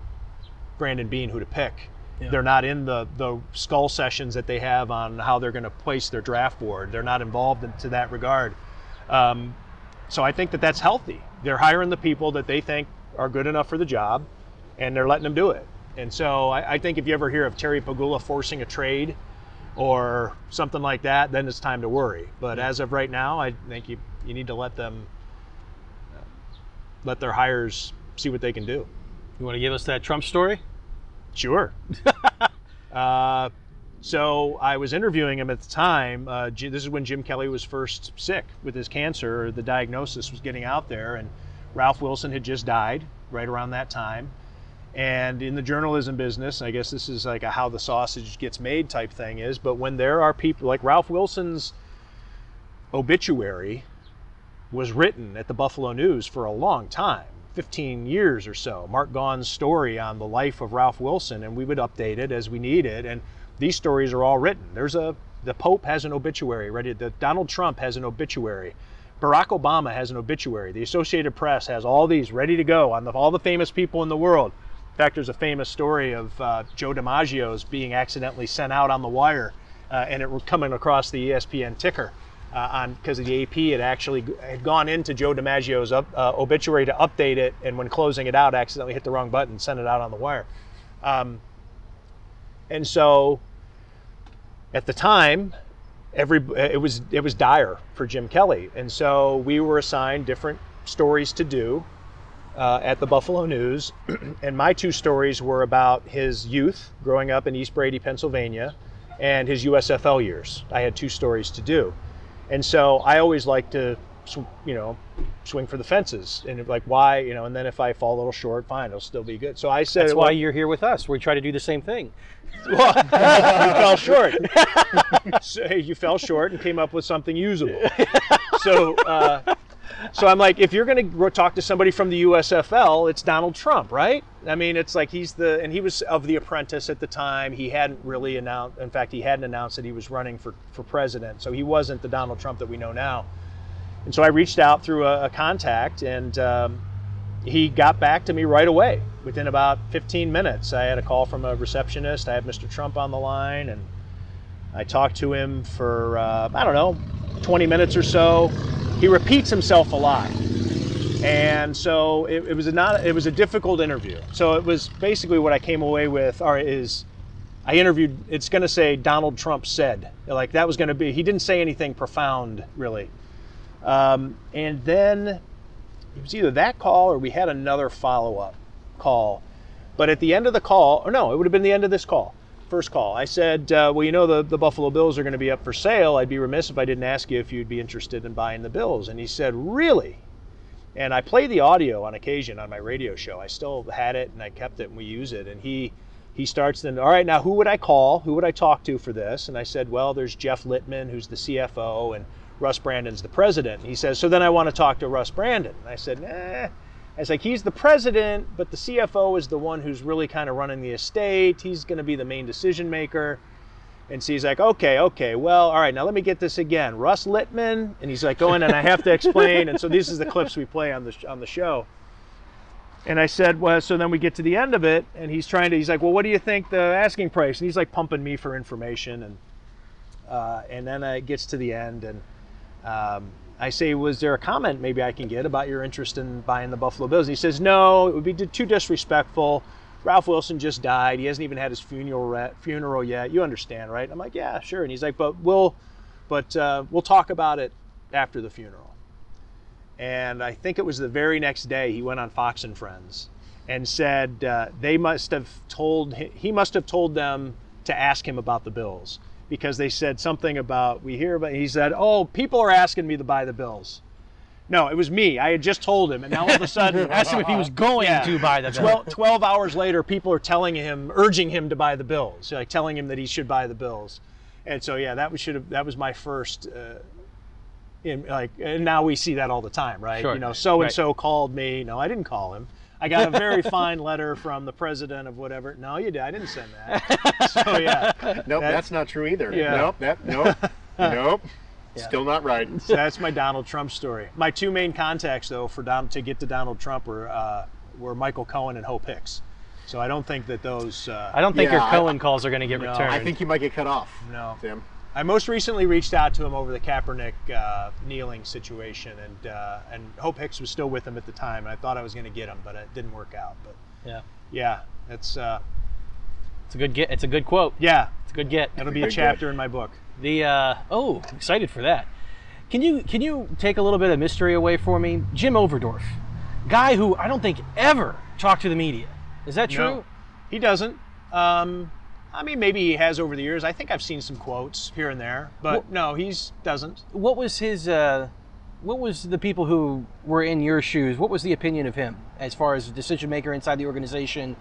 brandon beane who to pick. They're not in the, the skull sessions that they have on how they're going to place their draft board. They're not involved in, to that regard. Um, so I think that that's healthy. They're hiring the people that they think are good enough for the job, and they're letting them do it. And so I, I think if you ever hear of Terry Pegula forcing a trade or something like that, then it's time to worry. But as of right now, I think you you need to let them uh, let their hires see what they can do. you want to give us that Trump story? Sure. uh, so I was interviewing him at the time. Uh, this is when Jim Kelly was first sick with his cancer. The diagnosis was getting out there, and Ralph Wilson had just died right around that time. And in the journalism business, I guess this is like a how the sausage gets made type thing is. But when there are people like Ralph Wilson's obituary was written at the Buffalo News for a long time 15 years or so. Mark Gaughan's story on the life of Ralph Wilson, and we would update it as we needed. And these stories are all written. There's a the Pope has an obituary ready. The Donald Trump has an obituary. Barack Obama has an obituary. The Associated Press has all these ready to go on the, all the famous people in the world. In fact, there's a famous story of uh, Joe DiMaggio's being accidentally sent out on the wire, uh, and it coming across the ESPN ticker uh, on because the AP had actually had gone into Joe DiMaggio's up, uh, obituary to update it, and when closing it out, accidentally hit the wrong button, and sent it out on the wire. Um, and so, at the time, every it was it was dire for Jim Kelly, and so we were assigned different stories to do uh, at the Buffalo News, and my two stories were about his youth growing up in East Brady, Pennsylvania, and his USFL years. I had two stories to do, and so I always like to, sw- you know, swing for the fences and like why, you know, and then if I fall a little short, fine, it'll still be good. So I said, That's why you're here with us. We try to do the same thing. well, you fell short. so you fell short and came up with something usable. So, uh, so I'm like, if you're going to talk to somebody from the USFL, it's Donald Trump, right? I mean, it's like he's the, and he was of The Apprentice at the time. He hadn't really announced, in fact, he hadn't announced that he was running for, for president. So he wasn't the Donald Trump that we know now. And so I reached out through a, a contact, and um, he got back to me right away. Within about 15 minutes, I had a call from a receptionist. I had Mr. Trump on the line, and I talked to him for uh, I don't know, 20 minutes or so. He repeats himself a lot, and so it, it was a not it was a difficult interview. So it was basically what I came away with is I interviewed. It's going to say Donald Trump said like that was going to be. He didn't say anything profound really, um, and then it was either that call or we had another follow up call. But at the end of the call, or no, it would have been the end of this call, first call. I said, uh, well, you know, the, the Buffalo Bills are going to be up for sale. I'd be remiss if I didn't ask you if you'd be interested in buying the Bills. And he said, really? And I play the audio on occasion on my radio show. I still had it and I kept it and we use it. And he he starts then, all right, now who would I call? Who would I talk to for this? And I said, well, there's Jeff Littman, who's the CFO, and Russ Brandon's the president. And he says, so then I want to talk to Russ Brandon. And I said, nah. I was like, he's the president, but the CFO is the one who's really kind of running the estate. He's going to be the main decision maker. And so he's like, okay, okay, well, all right, now let me get this again. Russ Littman, and he's like going, and I have to explain. and so these is the clips we play on the on the show. And I said, well, so then we get to the end of it, and he's trying to, he's like, well, what do you think the asking price? And he's like pumping me for information, and uh, and then it gets to the end, and um, I say, was there a comment maybe I can get about your interest in buying the Buffalo Bills? And he says, no, it would be too disrespectful. Ralph Wilson just died. He hasn't even had his funeral funeral yet. You understand, right? I'm like, yeah, sure. And he's like, but we'll, but uh, we'll talk about it after the funeral. And I think it was the very next day he went on Fox and Friends and said uh, they must have told he must have told them to ask him about the Bills because they said something about we hear about he said oh people are asking me to buy the Bills. No, it was me. I had just told him, and now all of a sudden, Asked him if he was going Yeah. to buy the bill. 12, 12 hours later, people are telling him, urging him to buy the Bills, like telling him that he should buy the Bills. And so, yeah, that was should have that was my first. Uh, in, like, and now we see that all the time, right? Sure. You know, so and so called me. No, I didn't call him. I got a very fine letter from the president of whatever. No, you did. I didn't send that. So yeah, Nope, That- that's not true either. Yeah. Nope, that, nope, nope. Still not right. So that's my Donald Trump story. My two main contacts, though, for Don, to get to Donald Trump were uh, were Michael Cohen and Hope Hicks. So I don't think that those. Uh, I don't think your Yeah, I- Cohen calls are going to get No, I returned. I think you might get cut off. No. Tim. I most recently reached out to him over the Kaepernick uh, kneeling situation, and uh, and Hope Hicks was still with him at the time, and I thought I was going to get him, but it didn't work out. But yeah, yeah, it's uh, it's a good get. It's a good quote. yeah, It's a good get. it'll be a Good chapter in my book. The uh, oh, excited for that. Can you can you take a little bit of mystery away for me? Jim Overdorf, guy who I don't think ever talked to the media. Is that true? No, he doesn't. Um, I mean, maybe he has over the years. I think I've seen some quotes here and there, but no, he's doesn't. What was his? Uh, what was the people who were in your shoes? What was the opinion of him as far as a decision maker inside the organization?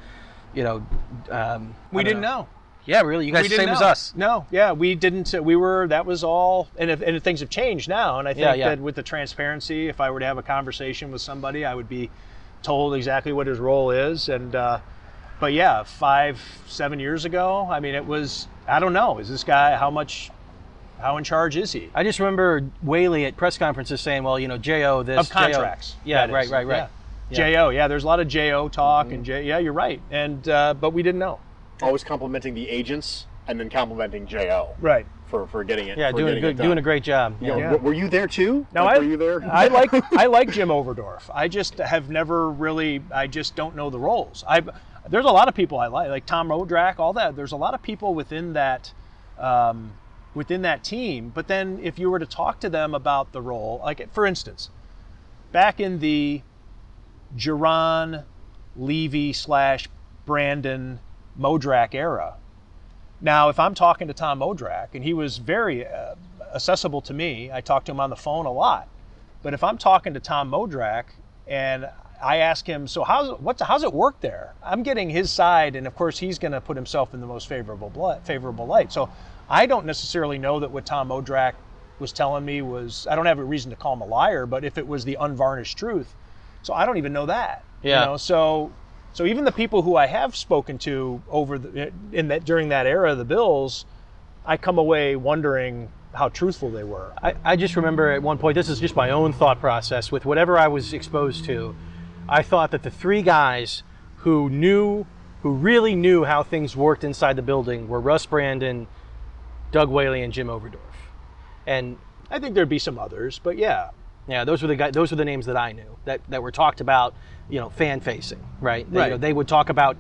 You know, um, We didn't know. Yeah, really. You guys same as us. No, yeah, we didn't. uh, We were. That was all. And if, and things have changed now. And I think Yeah, yeah. that with the transparency, if I were to have a conversation with somebody, I would be told exactly what his role is. And uh, but yeah, five, seven years ago, I mean, it was. I don't know. Is this guy how much? How in charge is he? I just remember Whaley at press conferences saying, "Well, you know, Jo this Of JO contracts. Yeah, that right, right, right. Yeah. Jo, yeah. There's a lot of Jo talk and J. Yeah, you're right. And uh, but we didn't know. Always complimenting the agents and then complimenting Jo Right. for, for getting it. Yeah, for doing a good, it done. doing a great job. You know, Yeah. Were you there too? No, Like, I, were you there? I like I like Jim Overdorf. I just have never really. I just don't know the roles. I there's a lot of people I like, like Tom Modrak, all that. There's a lot of people within that um, within that team. But then if you were to talk to them about the role, like for instance, back in the Jauron Levy slash Brandon Modrak era, Now, if I'm talking to Tom Modrak, and he was very uh, accessible to me, I talked to him on the phone a lot. But if I'm talking to Tom Modrak and I ask him, so how's what's how's it work there? I'm getting his side, and of course he's going to put himself in the most favorable favorable light. So I don't necessarily know that what Tom Modrak was telling me was I don't have a reason to call him a liar, but if it was the unvarnished truth, so I don't even know that. Yeah. You know, so so even the people who I have spoken to over the, in that during that era of the Bills, I come away wondering how truthful they were. I, I just remember at one point, this is just my own thought process with whatever I was exposed to. I thought that the three guys who knew, who really knew how things worked inside the building were Russ Brandon, Doug Whaley, and Jim Overdorf. And I think there'd be some others, but yeah. Yeah, those were the guys, those were the names that I knew that, that were talked about, you know, fan facing, right? They, Right. You know, they would talk about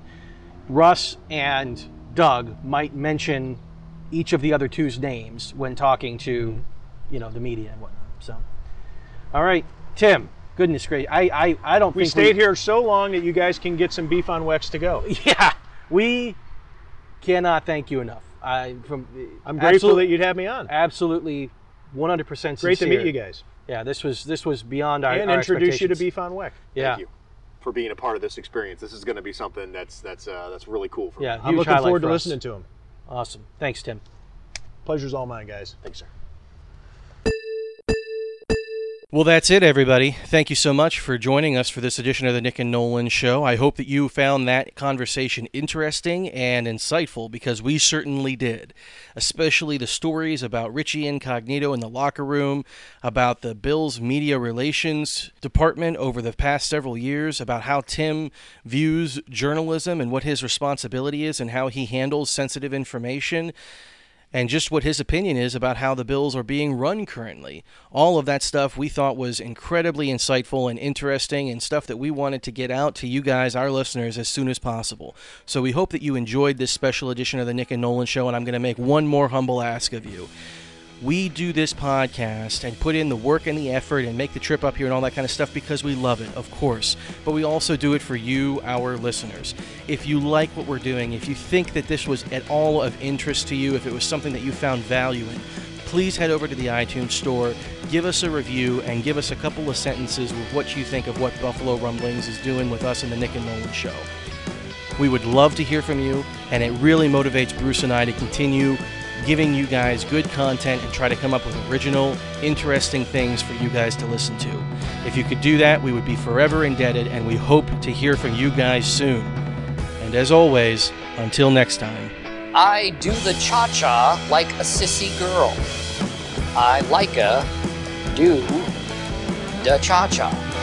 Russ and Doug might mention each of the other two's names when talking to, mm-hmm. you know, the media and whatnot. So, all right, Tim. Goodness gracious, I I, I don't We stayed here so long that you guys can get some beef on Weck to go. Yeah, we cannot thank you enough. I from I'm grateful that you'd have me on. absolutely 100% Great to meet you guys. Yeah, this was this was beyond our and our introduce you to. Beef on Weck. Yeah. Thank you for being a part of this experience. This is going to be something that's that's uh, that's really cool for Yeah, me. I'm looking forward to us. listening to him. Awesome. Thanks, Tim. Pleasure's all mine, guys. Thanks, sir. Well, that's it, everybody. Thank you so much for joining us for this edition of the Nick and Nolan Show. I hope that you found that conversation interesting and insightful because we certainly did. Especially the stories about Richie Incognito in the locker room, about the Bills media relations department over the past several years, about how Tim views journalism and what his responsibility is and how he handles sensitive information and just what his opinion is about how the Bills are being run currently. All of that stuff we thought was incredibly insightful and interesting and stuff that we wanted to get out to you guys, our listeners, as soon as possible. So we hope that you enjoyed this special edition of the Nick and Nolan Show, and I'm going to make one more humble ask of you. We do this podcast and put in the work and the effort and make the trip up here and all that kind of stuff because we love it, of course. But we also do it for you, our listeners. If you like what we're doing, if you think that this was at all of interest to you, if it was something that you found value in, please head over to the iTunes store, give us a review, and give us a couple of sentences with what you think of what Buffalo Rumblings is doing with us in the Nick and Nolan Show. We would love to hear from you, and it really motivates Bruce and I to continue giving you guys good content and try to come up with original, interesting things for you guys to listen to. If you could do that, we would be forever indebted, and we hope to hear from you guys soon. And as always, until next time. I do the cha cha like a sissy girl. I like a do the cha cha.